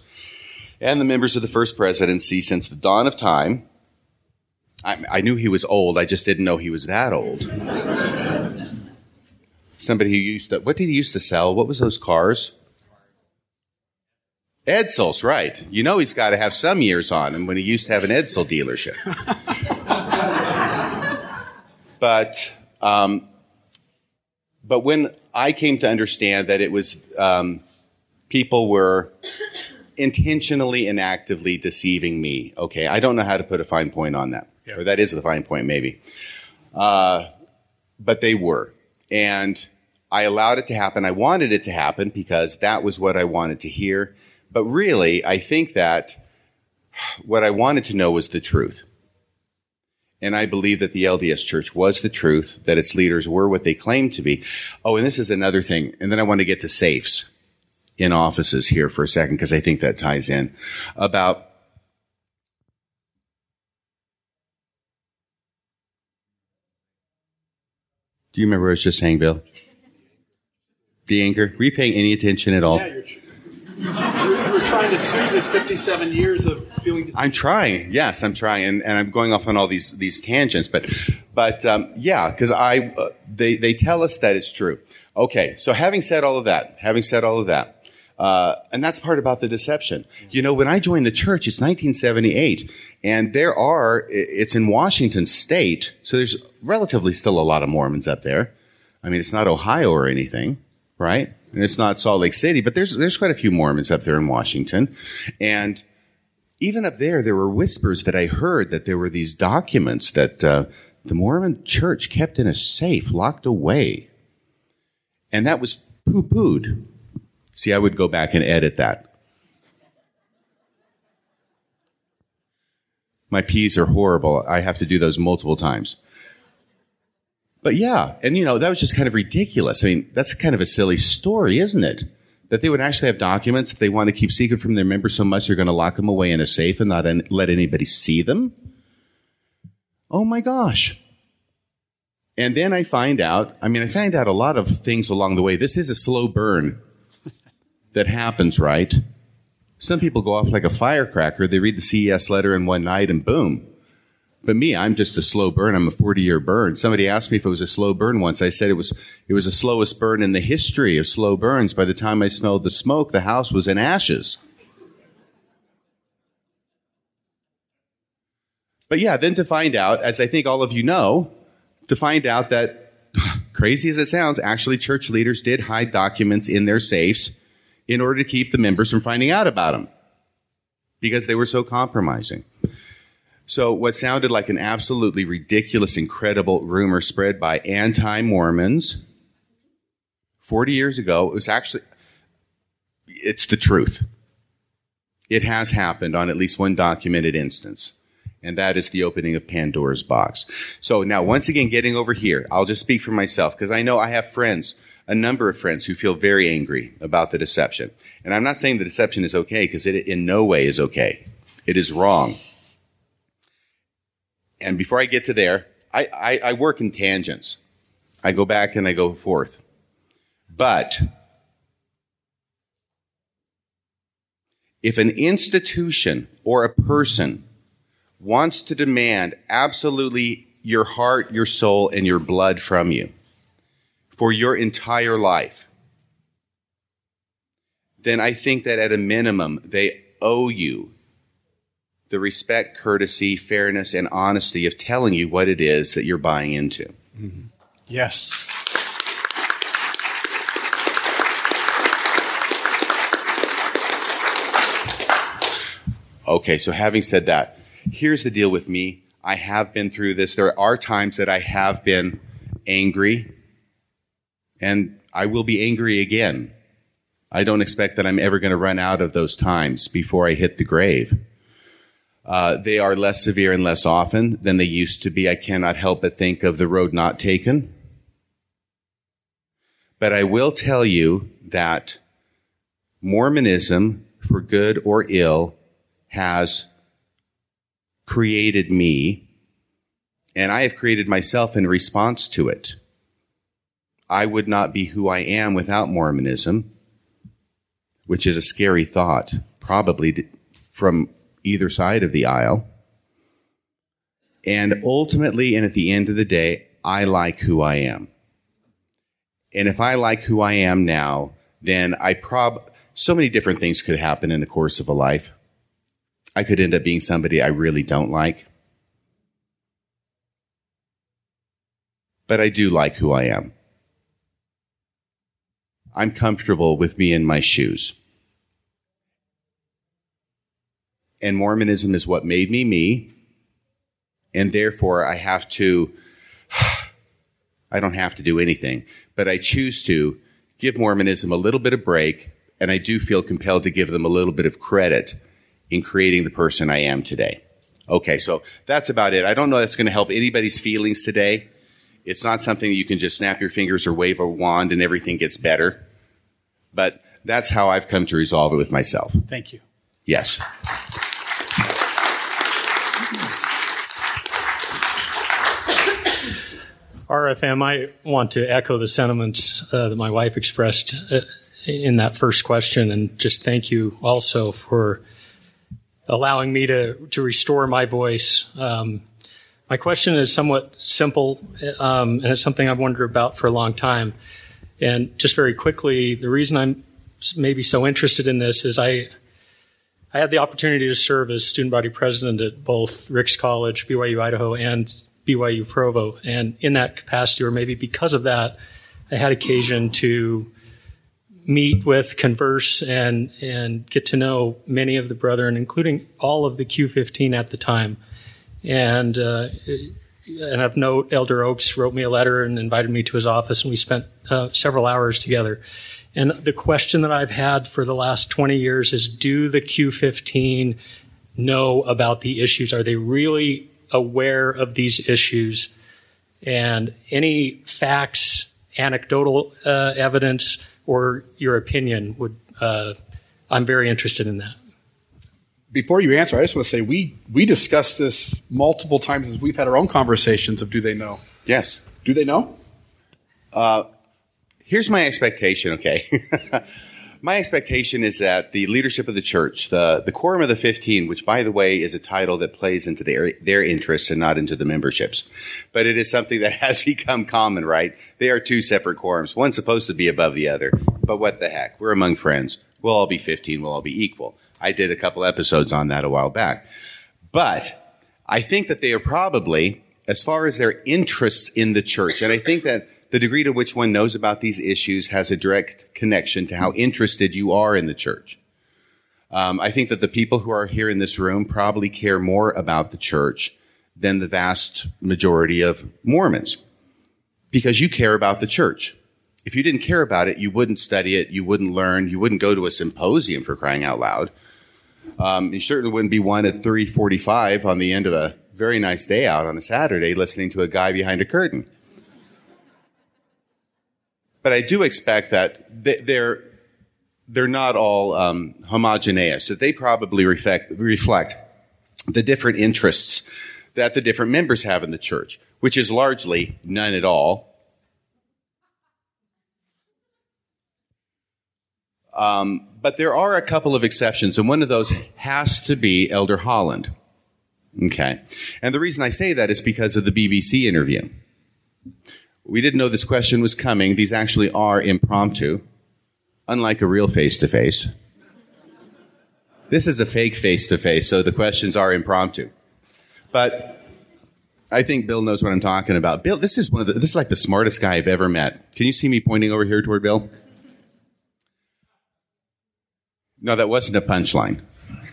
and the members of the First Presidency since the dawn of time. I, I knew he was old, I just didn't know he was that old. Somebody who used to, what did he used to sell? What was those cars? Edsels, right. You know he's got to have some years on him when he used to have an Edsel dealership. but, um, but when I came to understand that it was um, people were intentionally and actively deceiving me, okay, I don't know how to put a fine point on that. Or that is the fine point, maybe. Uh, but they were. And I allowed it to happen. I wanted it to happen because that was what I wanted to hear. But really, I think that what I wanted to know was the truth. And I believe that the LDS church was the truth, that its leaders were what they claimed to be. Oh, and this is another thing. And then I want to get to safes in offices here for a second because I think that ties in about Do you remember what I was just saying, Bill? The anchor? Were you paying any attention at all? Yeah, you're, you were trying to soothe this 57 years of feeling. Dis- I'm trying. Yes, I'm trying, and, and I'm going off on all these these tangents. But but um, yeah, because I uh, they they tell us that it's true. Okay, so having said all of that, having said all of that. Uh, and that's part about the deception. You know, when I joined the church, it's 1978, and there are, it's in Washington state, so there's relatively still a lot of Mormons up there. I mean, it's not Ohio or anything, right? And it's not Salt Lake City, but there's, there's quite a few Mormons up there in Washington. And even up there, there were whispers that I heard that there were these documents that uh, the Mormon church kept in a safe, locked away. And that was poo pooed. See, I would go back and edit that. My P's are horrible. I have to do those multiple times. But yeah, and you know, that was just kind of ridiculous. I mean, that's kind of a silly story, isn't it? That they would actually have documents that they want to keep secret from their members so much they're going to lock them away in a safe and not let anybody see them. Oh my gosh. And then I find out, I mean, I find out a lot of things along the way. This is a slow burn that happens, right? Some people go off like a firecracker. They read the CES letter in one night and boom. But me, I'm just a slow burn. I'm a 40 year burn. Somebody asked me if it was a slow burn once. I said it was, it was the slowest burn in the history of slow burns. By the time I smelled the smoke, the house was in ashes. But yeah, then to find out, as I think all of you know, to find out that, crazy as it sounds, actually church leaders did hide documents in their safes in order to keep the members from finding out about them because they were so compromising. So, what sounded like an absolutely ridiculous, incredible rumor spread by anti Mormons 40 years ago, it was actually, it's the truth. It has happened on at least one documented instance. And that is the opening of Pandora's box. So now, once again, getting over here, I'll just speak for myself because I know I have friends a number of friends who feel very angry about the deception. And I'm not saying the deception is okay because it in no way is okay. It is wrong. And before I get to there, I, I, I work in tangents. I go back and I go forth. But if an institution or a person wants to demand absolutely your heart, your soul, and your blood from you, for your entire life, then I think that at a minimum, they owe you the respect, courtesy, fairness, and honesty of telling you what it is that you're buying into. Mm-hmm. Yes. Okay, so having said that, here's the deal with me. I have been through this. There are times that I have been angry and I will be angry again. I don't expect that I'm ever going to run out of those times before I hit the grave. Uh, they are less severe and less often than they used to be. I cannot help but think of the road not taken. But I will tell you that Mormonism, for good or ill, has created me, and I have created myself in response to it. I would not be who I am without Mormonism, which is a scary thought, probably from either side of the aisle. And ultimately, and at the end of the day, I like who I am. And if I like who I am now, then I prob so many different things could happen in the course of a life. I could end up being somebody I really don't like. But I do like who I am. I'm comfortable with me in my shoes. And Mormonism is what made me me. And therefore, I have to, I don't have to do anything, but I choose to give Mormonism a little bit of break. And I do feel compelled to give them a little bit of credit in creating the person I am today. Okay, so that's about it. I don't know if that's going to help anybody's feelings today. It's not something that you can just snap your fingers or wave a wand and everything gets better. But that's how I've come to resolve it with myself. Thank you. Yes. RFM, I want to echo the sentiments uh, that my wife expressed uh, in that first question, and just thank you also for allowing me to to restore my voice. Um, my question is somewhat simple, um, and it's something I've wondered about for a long time. And just very quickly, the reason I'm maybe so interested in this is I I had the opportunity to serve as student body president at both Ricks College, BYU Idaho, and BYU Provo. And in that capacity, or maybe because of that, I had occasion to meet with, converse, and and get to know many of the brethren, including all of the Q15 at the time. And uh, and of note, Elder Oaks wrote me a letter and invited me to his office, and we spent uh, several hours together. And the question that I've had for the last 20 years is do the Q15 know about the issues? Are they really aware of these issues? And any facts, anecdotal uh, evidence, or your opinion would, uh, I'm very interested in that. Before you answer, I just want to say we, we discussed this multiple times as we've had our own conversations of do they know? Yes. Do they know? Uh, here's my expectation, okay? my expectation is that the leadership of the church, the, the quorum of the 15, which by the way is a title that plays into their, their interests and not into the memberships, but it is something that has become common, right? They are two separate quorums. One's supposed to be above the other, but what the heck? We're among friends. We'll all be 15. We'll all be equal. I did a couple episodes on that a while back. But I think that they are probably, as far as their interests in the church, and I think that the degree to which one knows about these issues has a direct connection to how interested you are in the church. Um, I think that the people who are here in this room probably care more about the church than the vast majority of Mormons because you care about the church. If you didn't care about it, you wouldn't study it, you wouldn't learn, you wouldn't go to a symposium for crying out loud. Um, you certainly wouldn't be one at 3:45 on the end of a very nice day out on a Saturday listening to a guy behind a curtain. But I do expect that th- they're they're not all um, homogeneous. That they probably reflect reflect the different interests that the different members have in the church, which is largely none at all. Um, but there are a couple of exceptions, and one of those has to be Elder Holland. Okay. And the reason I say that is because of the BBC interview. We didn't know this question was coming. These actually are impromptu, unlike a real face to face. This is a fake face to face, so the questions are impromptu. But I think Bill knows what I'm talking about. Bill, this is one of the, this is like the smartest guy I've ever met. Can you see me pointing over here toward Bill? No, that wasn't a punchline.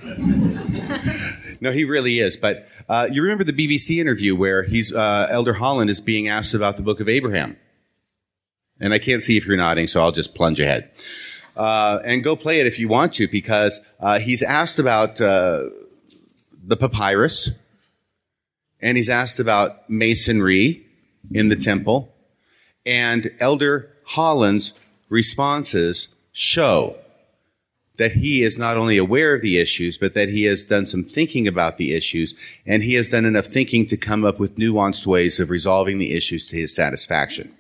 no, he really is. But uh, you remember the BBC interview where he's uh, Elder Holland is being asked about the Book of Abraham, and I can't see if you're nodding, so I'll just plunge ahead. Uh, and go play it if you want to, because uh, he's asked about uh, the papyrus, and he's asked about masonry in the temple, and Elder Holland's responses show that he is not only aware of the issues, but that he has done some thinking about the issues, and he has done enough thinking to come up with nuanced ways of resolving the issues to his satisfaction.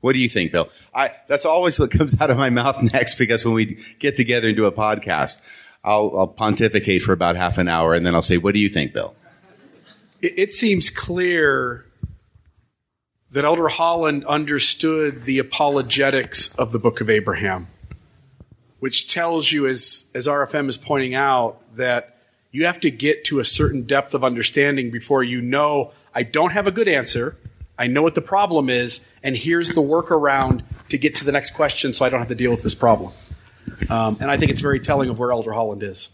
What do you think, Bill? I, that's always what comes out of my mouth next because when we get together and do a podcast, I'll, I'll pontificate for about half an hour, and then I'll say, "What do you think, Bill?" It, it seems clear that Elder Holland understood the apologetics of the Book of Abraham, which tells you, as as RFM is pointing out, that you have to get to a certain depth of understanding before you know I don't have a good answer. I know what the problem is, and here's the workaround to get to the next question so I don't have to deal with this problem. Um, and I think it's very telling of where Elder Holland is.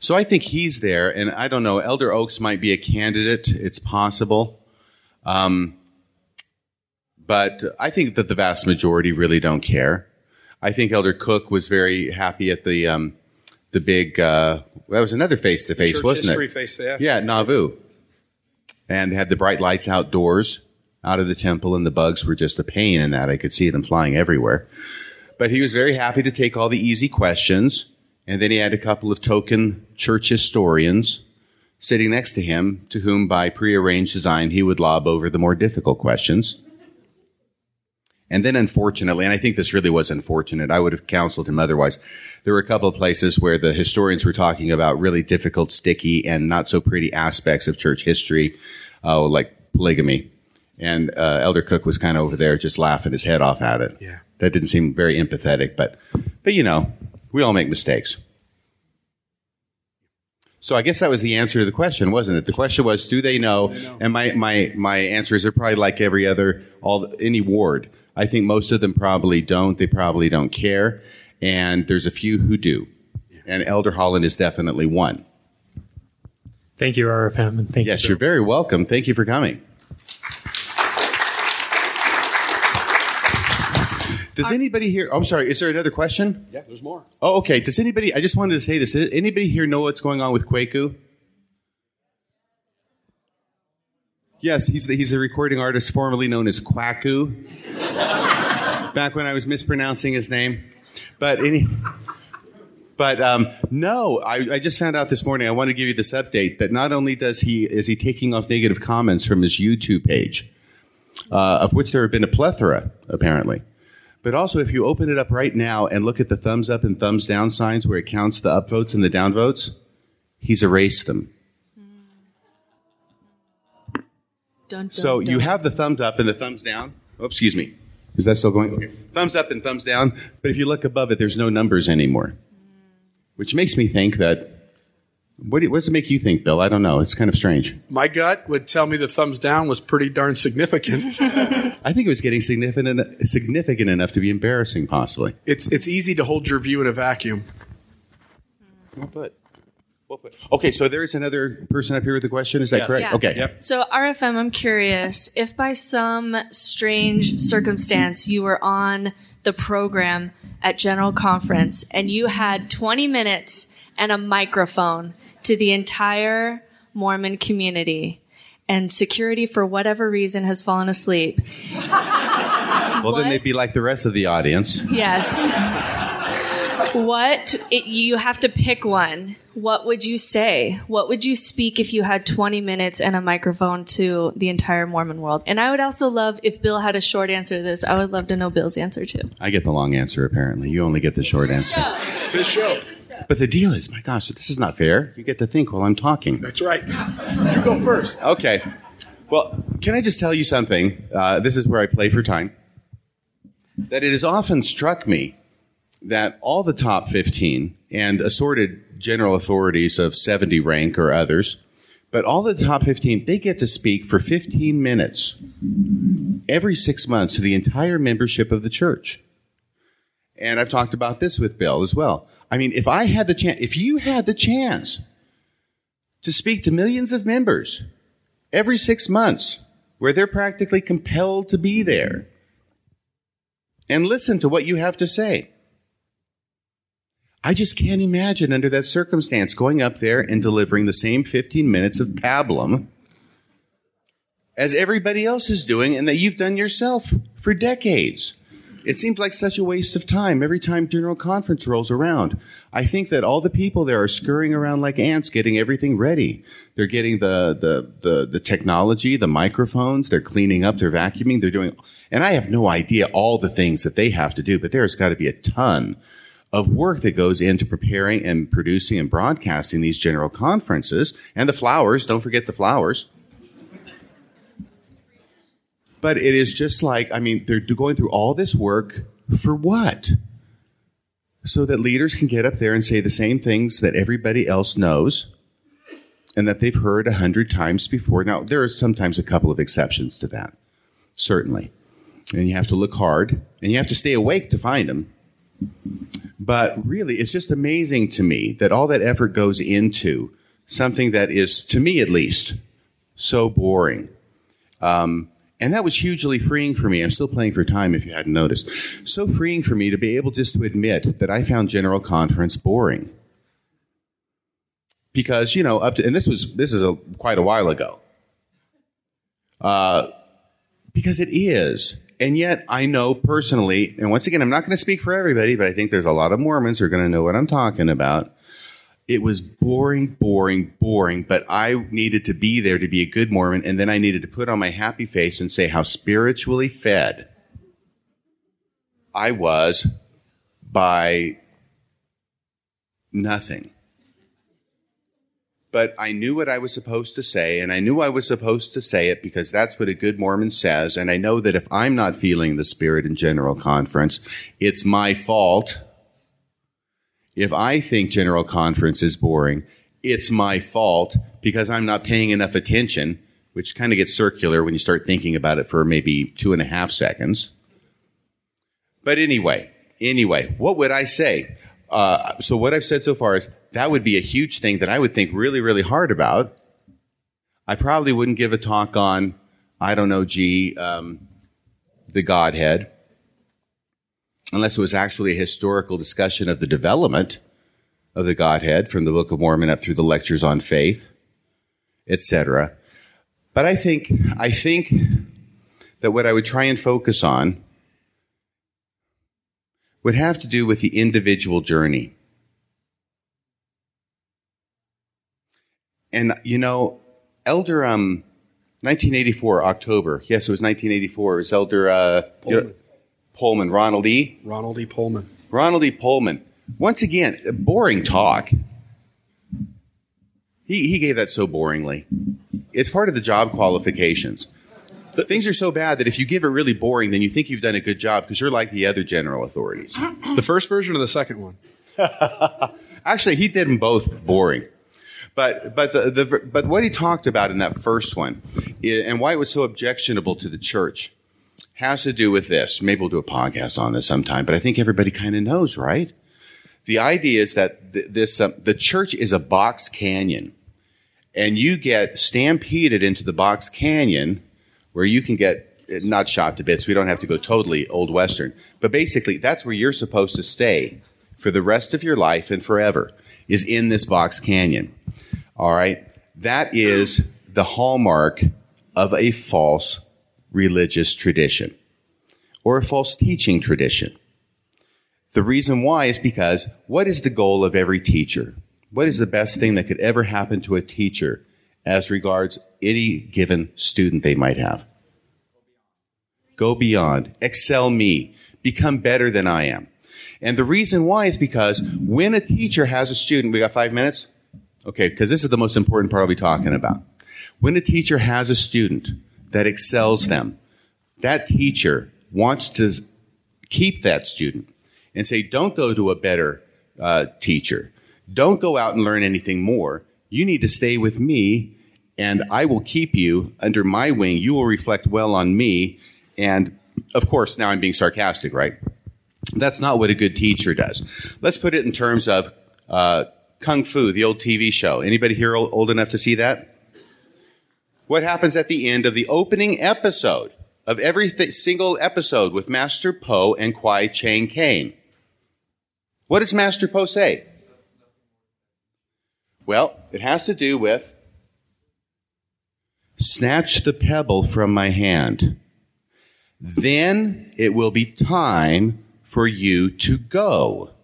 So I think he's there, and I don't know. Elder Oaks might be a candidate. It's possible. Um, but I think that the vast majority really don't care. I think Elder Cook was very happy at the um, the big. Uh, that was another face to face, wasn't it? face, yeah. Yeah, Nauvoo. And they had the bright lights outdoors, out of the temple, and the bugs were just a pain in that. I could see them flying everywhere. But he was very happy to take all the easy questions, and then he had a couple of token church historians sitting next to him, to whom, by prearranged design, he would lob over the more difficult questions. And then, unfortunately, and I think this really was unfortunate, I would have counseled him otherwise. There were a couple of places where the historians were talking about really difficult, sticky, and not so pretty aspects of church history, uh, like polygamy. And uh, Elder Cook was kind of over there just laughing his head off at it. Yeah. That didn't seem very empathetic, but, but you know, we all make mistakes. So I guess that was the answer to the question, wasn't it? The question was, do they know? And my, my, my answers are probably like every other, all, any ward. I think most of them probably don't. They probably don't care. And there's a few who do. And Elder Holland is definitely one. Thank you, RFM, and thank Yes, you. you're very welcome. Thank you for coming. Does anybody here? I'm sorry. Is there another question? Yeah, there's more. Oh, okay. Does anybody? I just wanted to say this. Does anybody here know what's going on with Kwaku? Yes, he's the, he's a recording artist formerly known as Kwaku. Back when I was mispronouncing his name, but any. But um, no, I, I just found out this morning. I want to give you this update that not only does he is he taking off negative comments from his YouTube page, uh, of which there have been a plethora apparently, but also if you open it up right now and look at the thumbs up and thumbs down signs where it counts the upvotes and the downvotes, he's erased them. Dun, dun, So you have the thumbs up and the thumbs down. Oh, excuse me. Is that still going? Okay. Thumbs up and thumbs down. But if you look above it, there's no numbers anymore. Which makes me think that. What, do- what does it make you think, Bill? I don't know. It's kind of strange. My gut would tell me the thumbs down was pretty darn significant. I think it was getting significant, significant enough to be embarrassing, possibly. it's it's easy to hold your view in a vacuum. Well put. Well put. Okay, so there is another person up here with a question. Is that Yes. correct? Yeah. Okay. Yep. So, RFM, I'm curious if by some strange circumstance you were on the program at General Conference and you had 20 minutes and a microphone to the entire Mormon community, and security, for whatever reason, has fallen asleep. Well, What? then they'd be like the rest of the audience. Yes. What it, you have to pick one. What would you say? What would you speak if you had 20 minutes and a microphone to the entire Mormon world? And I would also love if Bill had a short answer to this. I would love to know Bill's answer too. I get the long answer, apparently. You only get the short answer. It's his show. But the deal is, my gosh, this is not fair. You get to think while I'm talking. That's right. You go first. Okay. Well, can I just tell you something? Uh, this is where I play for time. That it has often struck me that all the top 15 and assorted general authorities of 70 rank or others, but all the top 15, they get to speak for 15 minutes every six months to the entire membership of the church. And I've talked about this with Bill as well. I mean, if I had the chance, if you had the chance to speak to millions of members every six months, where they're practically compelled to be there and listen to what you have to say. I just can't imagine under that circumstance going up there and delivering the same 15 minutes of pablum as everybody else is doing and that you've done yourself for decades. It seems like such a waste of time every time General Conference rolls around. I think that all the people there are scurrying around like ants getting everything ready. They're getting the, the, the, the technology, the microphones, they're cleaning up, they're vacuuming, they're doing, and I have no idea all the things that they have to do, but there's got to be a ton of work that goes into preparing and producing and broadcasting these general conferences and the flowers. Don't forget the flowers. But it is just like, I mean, they're going through all this work for what? So that leaders can get up there and say the same things that everybody else knows and that they've heard a hundred times before. Now, there are sometimes a couple of exceptions to that, certainly. And you have to look hard and you have to stay awake to find them. But really, it's just amazing to me that all that effort goes into something that is, to me at least, so boring. Um, and that was hugely freeing for me. I'm still playing for time if you hadn't noticed. So freeing for me to be able just to admit that I found General Conference boring. Because, you know, up to, and this was, this is a, quite a while ago. Uh, because it is. And yet I know personally, and once again, I'm not going to speak for everybody, but I think there's a lot of Mormons who are going to know what I'm talking about. It was boring, boring, boring, but I needed to be there to be a good Mormon, and then I needed to put on my happy face and say how spiritually fed I was by nothing. But I knew what I was supposed to say, and I knew I was supposed to say it because that's what a good Mormon says. And I know that if I'm not feeling the Spirit in General Conference, it's my fault if I think General Conference is boring, it's my fault because I'm not paying enough attention, which kind of gets circular when you start thinking about it for maybe two and a half seconds. But anyway, anyway, what would I say? Uh, so what I've said so far is that would be a huge thing that I would think really, really hard about. I probably wouldn't give a talk on, I don't know, gee, um, the Godhead unless it was actually a historical discussion of the development of the Godhead from the Book of Mormon up through the lectures on faith, etc. But I think I think that what I would try and focus on would have to do with the individual journey. And you know, Elder um 1984 October. Yes, it was 1984. It was Elder uh, Poelman, Ronald E. Ronald E. Poelman. Ronald E. Poelman. Once again, boring talk. He, he gave that so boringly. It's part of the job qualifications. But Things are so bad that if you give it really boring, then you think you've done a good job because you're like the other general authorities. The first version or the second one? Actually, he did them both boring. But but the, the but what he talked about in that first one, and why it was so objectionable to the church, has to do with this. Maybe we'll do a podcast on this sometime, but I think everybody kind of knows, right? The idea is that th- this um, the church is a box canyon, and you get stampeded into the box canyon where you can get not shot to bits. We don't have to go totally old western, but basically that's where you're supposed to stay for the rest of your life and forever is in this box canyon. All right, that is the hallmark of a false religious tradition or a false teaching tradition. The reason why is because what is the goal of every teacher? What is the best thing that could ever happen to a teacher as regards any given student they might have? Go beyond, excel me, become better than I am. And the reason why is because when a teacher has a student, we got five minutes? Okay, because this is the most important part I'll be talking about. When a teacher has a student that excels them. That teacher wants to keep that student and say, don't go to a better uh, teacher. Don't go out and learn anything more. You need to stay with me, and I will keep you under my wing. You will reflect well on me. And of course, now I'm being sarcastic, right? That's not what a good teacher does. Let's put it in terms of uh, Kung Fu, the old TV show. Anybody here old enough to see that? what happens at the end of the opening episode of every th- single episode with Master Po and Kwai Chang Caine. What does Master Po say? Well, it has to do with snatch the pebble from my hand. Then it will be time for you to go.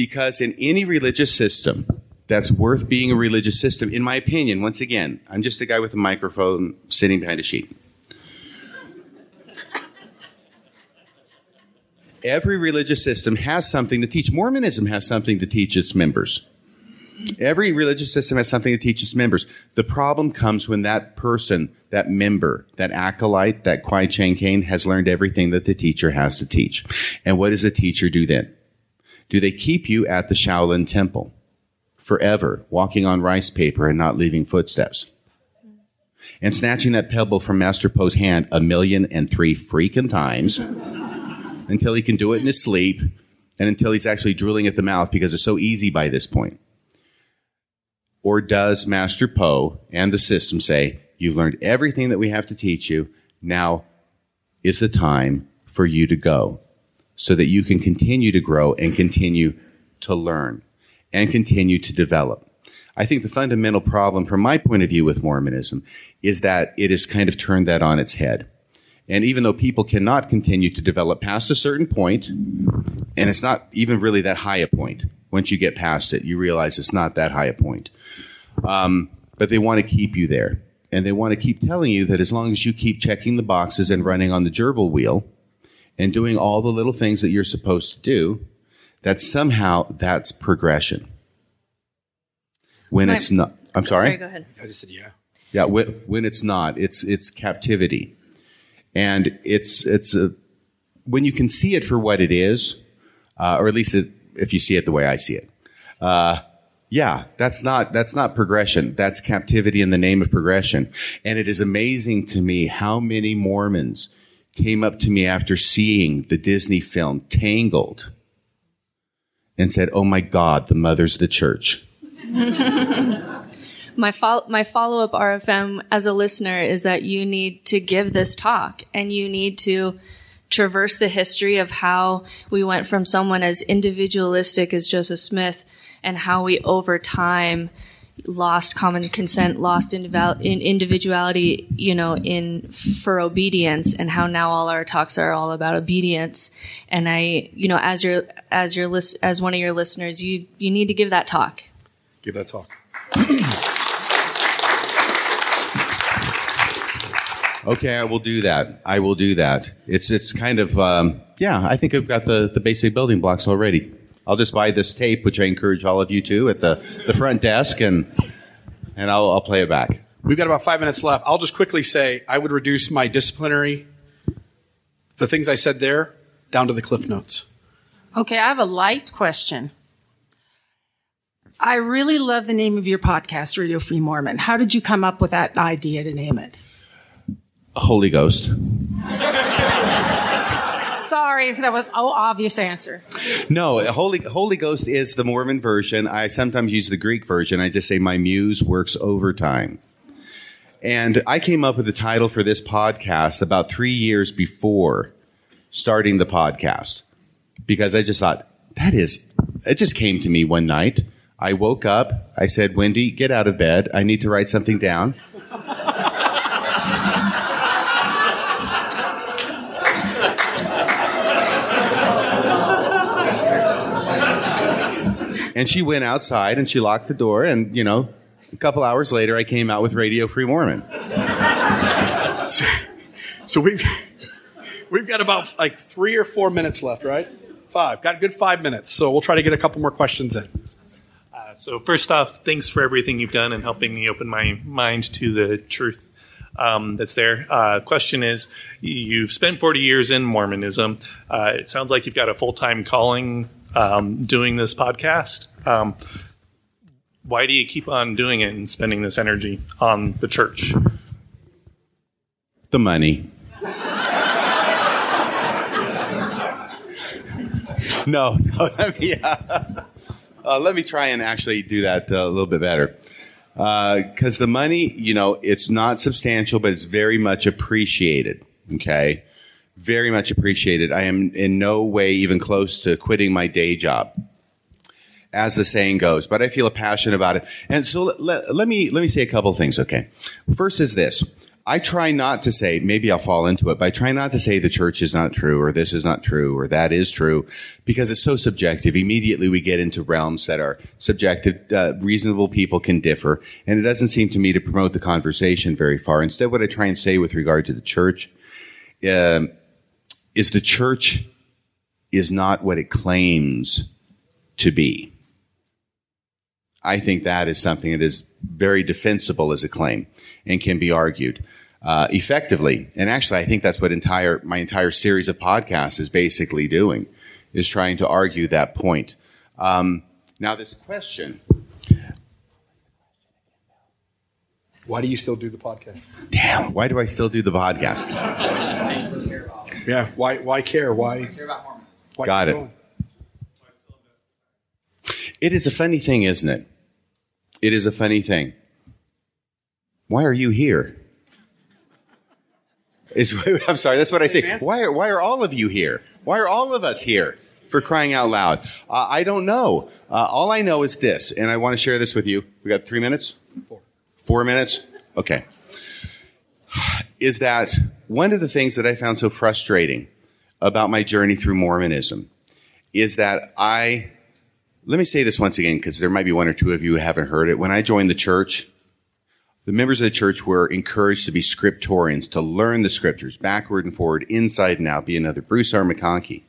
Because in any religious system, that's worth being a religious system, in my opinion. Once again, I'm just a guy with a microphone sitting behind a sheet. Every religious system has something to teach. Mormonism has something to teach its members. Every religious system has something to teach its members. The problem comes when that person, that member, that acolyte, that Kwai Chang Caine has learned everything that the teacher has to teach. And what does the teacher do then? Do they keep you at the Shaolin Temple forever, walking on rice paper and not leaving footsteps? And snatching that pebble from Master Po's hand a million and three freaking times until he can do it in his sleep and until he's actually drooling at the mouth because it's so easy by this point. Or does Master Po and the system say, You've learned everything that we have to teach you. Now is the time for you to go so that you can continue to grow and continue to learn and continue to develop. I think the fundamental problem, from my point of view, with Mormonism is that it has kind of turned that on its head. And even though people cannot continue to develop past a certain point, and it's not even really that high a point, once you get past it, you realize it's not that high a point. Um, but they want to keep you there. And they want to keep telling you that as long as you keep checking the boxes and running on the gerbil wheel and doing all the little things that you're supposed to do, that somehow that's progression. When My- it's not, I'm sorry? Sorry, go ahead. I just said yeah. Yeah, when, when it's not, it's it's captivity, and it's it's a, when you can see it for what it is, uh, or at least it, if you see it the way I see it. Uh, yeah, that's not that's not progression. That's captivity in the name of progression. And it is amazing to me how many Mormons came up to me after seeing the Disney film Tangled and said, "Oh my God, the mothers the church." my fol- my follow up RFM as a listener is that you need to give this talk and you need to traverse the history of how we went from someone as individualistic as Joseph Smith and how we over time lost common consent, lost individual- in individuality, you know, in for obedience, and how now all our talks are all about obedience. And I, you know, as your as your list as one of your listeners, you you need to give that talk. Give that talk. Okay, I will do that. I will do that. It's it's kind of um, yeah. I think I've got the the basic building blocks already. I'll just buy this tape, which I encourage all of you to, at the the front desk, and and I'll I'll play it back. We've got about five minutes left. I'll just quickly say I would reduce my disciplinary, the things I said there, down to the cliff notes. Okay, I have a light question. I really love the name of your podcast, Radio Free Mormon. How did you come up with that idea to name it? Holy Ghost. Sorry if that was oh obvious answer. No, Holy Holy Ghost is the Mormon version. I sometimes use the Greek version. I just say my muse works overtime. And I came up with the title for this podcast about three years before starting the podcast because I just thought that is. It just came to me one night. I woke up. I said, "Wendy, get out of bed. I need to write something down." And she went outside and she locked the door. And, you know, a couple hours later, I came out with Radio Free Mormon. So, so we've we've got about like three or four minutes left, right? Five. Got a good five minutes. So we'll try to get a couple more questions in. Uh, so first off, thanks for everything you've done and helping me open my mind to the truth um, that's there. Uh, question is, you've spent 40 years in Mormonism. Uh, it sounds like you've got a full time calling um, doing this podcast. Um, why do you keep on doing it and spending this energy on the church? The money. no, no, let me, uh, uh, let me try and actually do that uh, a little bit better. Because the money, you know, it's not substantial, but it's very much appreciated. Okay. Very much appreciated. I am in no way even close to quitting my day job, as the saying goes, but I feel a passion about it. And so let, let, me, let me say a couple things. Okay. First is this. I try not to say, maybe I'll fall into it, but I try not to say the church is not true or this is not true or that is true because it's so subjective. Immediately we get into realms that are subjective. Uh, reasonable people can differ. And it doesn't seem to me to promote the conversation very far. Instead, what I try and say with regard to the church um, is the church is not what it claims to be. I think that is something that is very defensible as a claim and can be argued uh, effectively. And actually, I think that's what entire my entire series of podcasts is basically doing, is trying to argue that point. Um, now, this question. Why do you still do the podcast? Damn, why do I still do the podcast? Yeah. Why? Why care? Why? why Got keep it. going? It is a funny thing, isn't it? It is a funny thing. Why are you here? Is, I'm sorry, that's what I think. Why are, why are all of you here? Why are all of us here for crying out loud? Uh, I don't know. Uh, all I know is this, and I want to share this with you. We got three minutes? Four. Four minutes? Okay. Is that one of the things that I found so frustrating about my journey through Mormonism is that I let me say this once again because there might be one or two of you who haven't heard it. When I joined the church, the members of the church were encouraged to be scriptorians, to learn the scriptures backward and forward, inside and out, be another Bruce R. McConkie.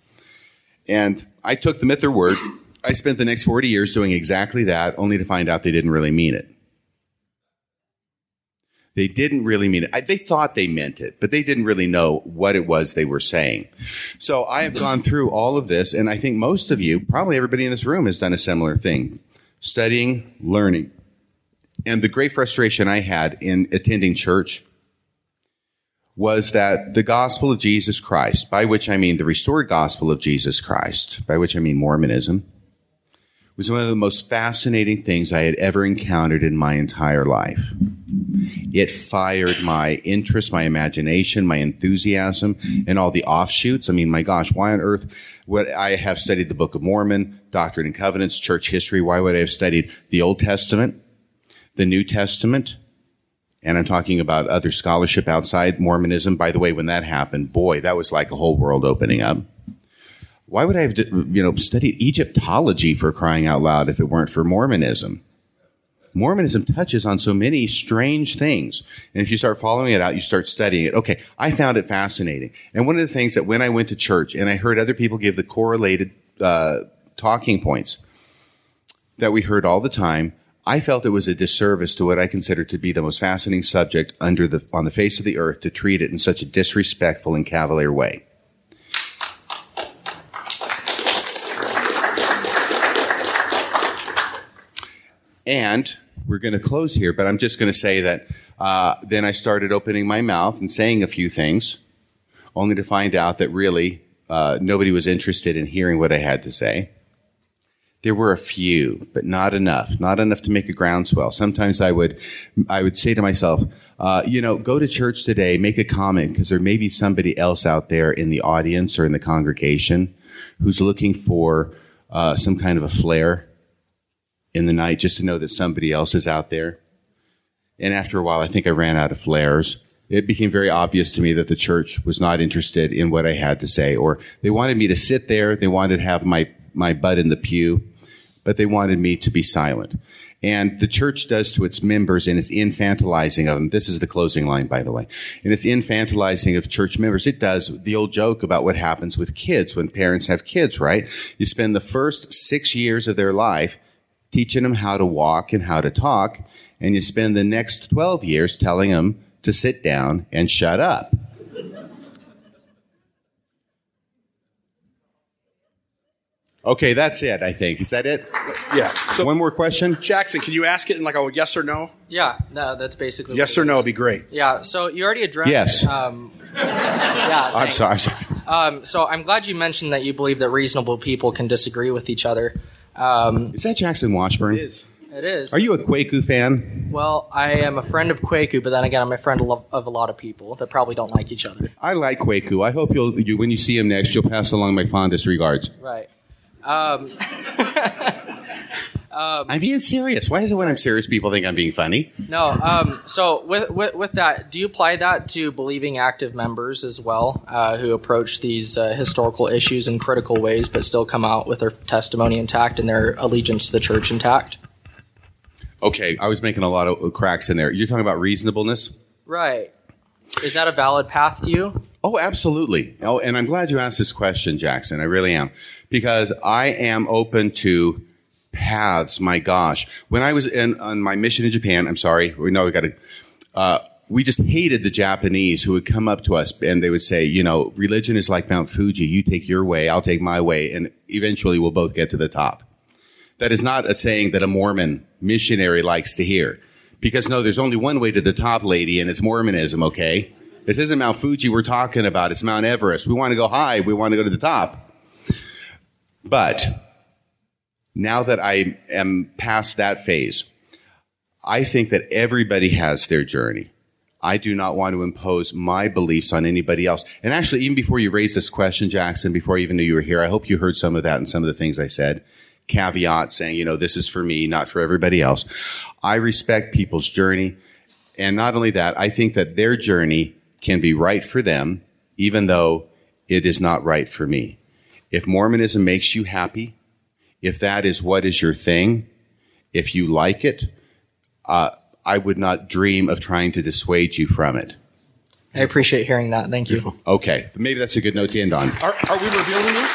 And I took them at their word. I spent the next 40 years doing exactly that, only to find out they didn't really mean it. They didn't really mean it. I, they thought they meant it, but they didn't really know what it was they were saying. So I have gone through all of this, and I think most of you, probably everybody in this room, has done a similar thing studying, learning. And the great frustration I had in attending church was that the gospel of Jesus Christ, by which I mean the restored gospel of Jesus Christ, by which I mean Mormonism, was one of the most fascinating things I had ever encountered in my entire life. It fired my interest, my imagination, my enthusiasm, and all the offshoots. I mean, my gosh, why on earth would I have studied the Book of Mormon, Doctrine and Covenants, church history? Why would I have studied the Old Testament, the New Testament? And I'm talking about other scholarship outside Mormonism. By the way, when that happened, boy, that was like a whole world opening up. Why would I have, you know, studied Egyptology for crying out loud if it weren't for Mormonism? Mormonism touches on so many strange things. And if you start following it out, you start studying it. Okay, I found it fascinating. And one of the things that when I went to church and I heard other people give the correlated uh, talking points that we heard all the time, I felt it was a disservice to what I consider to be the most fascinating subject under the, on the face of the earth to treat it in such a disrespectful and cavalier way. And we're going to close here, but I'm just going to say that uh, then I started opening my mouth and saying a few things, only to find out that really uh, nobody was interested in hearing what I had to say. There were a few, but not enough. Not enough to make a groundswell. Sometimes I would, I would say to myself, uh, you know, go to church today, make a comment, because there may be somebody else out there in the audience or in the congregation who's looking for uh, some kind of a flare in the night just to know that somebody else is out there. And after a while, I think I ran out of flares. It became very obvious to me that the church was not interested in what I had to say, or they wanted me to sit there. They wanted to have my, my butt in the pew, but they wanted me to be silent. And the church does to its members in its infantilizing of them. This is the closing line, by the way. In its infantilizing of church members, it does the old joke about what happens with kids when parents have kids, right? You spend the first six years of their life teaching them how to walk and how to talk, and you spend the next 12 years telling them to sit down and shut up. Okay, that's it, I think. Is that it? Yeah. So, one more question? Jackson, can you ask it in like a yes or no? Yeah, no, that's basically. Yes what or it no would be great. Yeah. So you already addressed. Yes. Um, yeah. I'm thanks. sorry, I'm sorry. Um, so I'm glad you mentioned that you believe that reasonable people can disagree with each other. Um, Is that Jackson Washburn? It is. it is. Are you a Kwaku fan? Well, I am a friend of Kwaku, but then again, I'm a friend of, of a lot of people that probably don't like each other. I like Kwaku. I hope you'll, you, when you see him next, you'll pass along my fondest regards. Right. Um, I'm being serious. Why is it when I'm serious, people think I'm being funny? no. Um, so with, with with that, do you apply that to believing active members as well, uh, who approach these uh, historical issues in critical ways, but still come out with their testimony intact and their allegiance to the church intact? Okay, I was making a lot of cracks in there. You're talking about reasonableness? Right. Is that a valid path to you? Oh, absolutely. Oh, and I'm glad you asked this question, Jackson. I really am. Because I am open to paths. My gosh. When I was in, on my mission in Japan, I'm sorry, we know we got to, uh, we just hated the Japanese who would come up to us and they would say, you know, religion is like Mount Fuji. You take your way, I'll take my way, and eventually we'll both get to the top. That is not a saying that a Mormon missionary likes to hear. Because no, there's only one way to the top, lady, and it's Mormonism, okay? This isn't Mount Fuji we're talking about. It's Mount Everest. We want to go high. We want to go to the top. But now that I am past that phase, I think that everybody has their journey. I do not want to impose my beliefs on anybody else. And actually, even before you raised this question, Jackson, before I even knew you were here, I hope you heard some of that and some of the things I said. Caveat saying, you know, this is for me, not for everybody else. I respect people's journey. And not only that, I think that their journey can be right for them, even though it is not right for me. If Mormonism makes you happy, if that is what is your thing, if you like it, uh, I would not dream of trying to dissuade you from it. I appreciate hearing that. Thank you. Okay, maybe that's a good note to end on. Are, are we revealing you?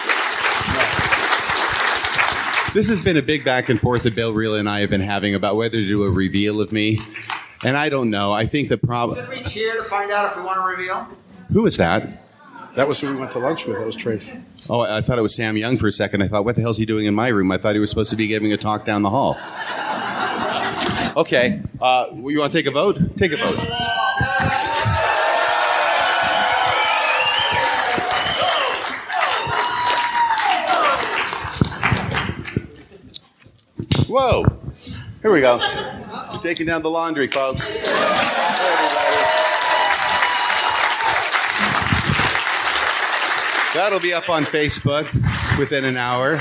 This has been a big back and forth that Bill Reel and I have been having about whether to do a reveal of me. And I don't know. I think the problem. Should we cheer to find out if we want to reveal? Who is that? That was who we went to lunch with. That was Trace. Oh, I thought it was Sam Young for a second. I thought, what the hell's he doing in my room? I thought he was supposed to be giving a talk down the hall. Okay. Uh, you want to take a vote? Take a vote. Whoa. Here we go. Taking down the laundry, folks. That'll be up on Facebook within an hour.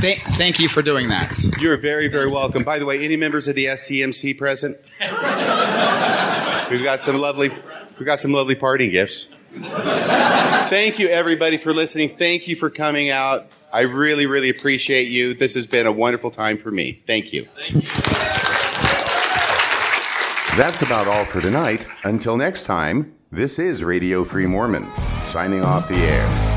Thank, thank you for doing that. You're very, very welcome. By the way, any members of the SCMC present? We've got some lovely, we've got some lovely parting gifts. Thank you, everybody, for listening. Thank you for coming out. I really, really appreciate you. This has been a wonderful time for me. Thank you. That's about all for tonight. Until next time, this is Radio Free Mormon, signing off the air.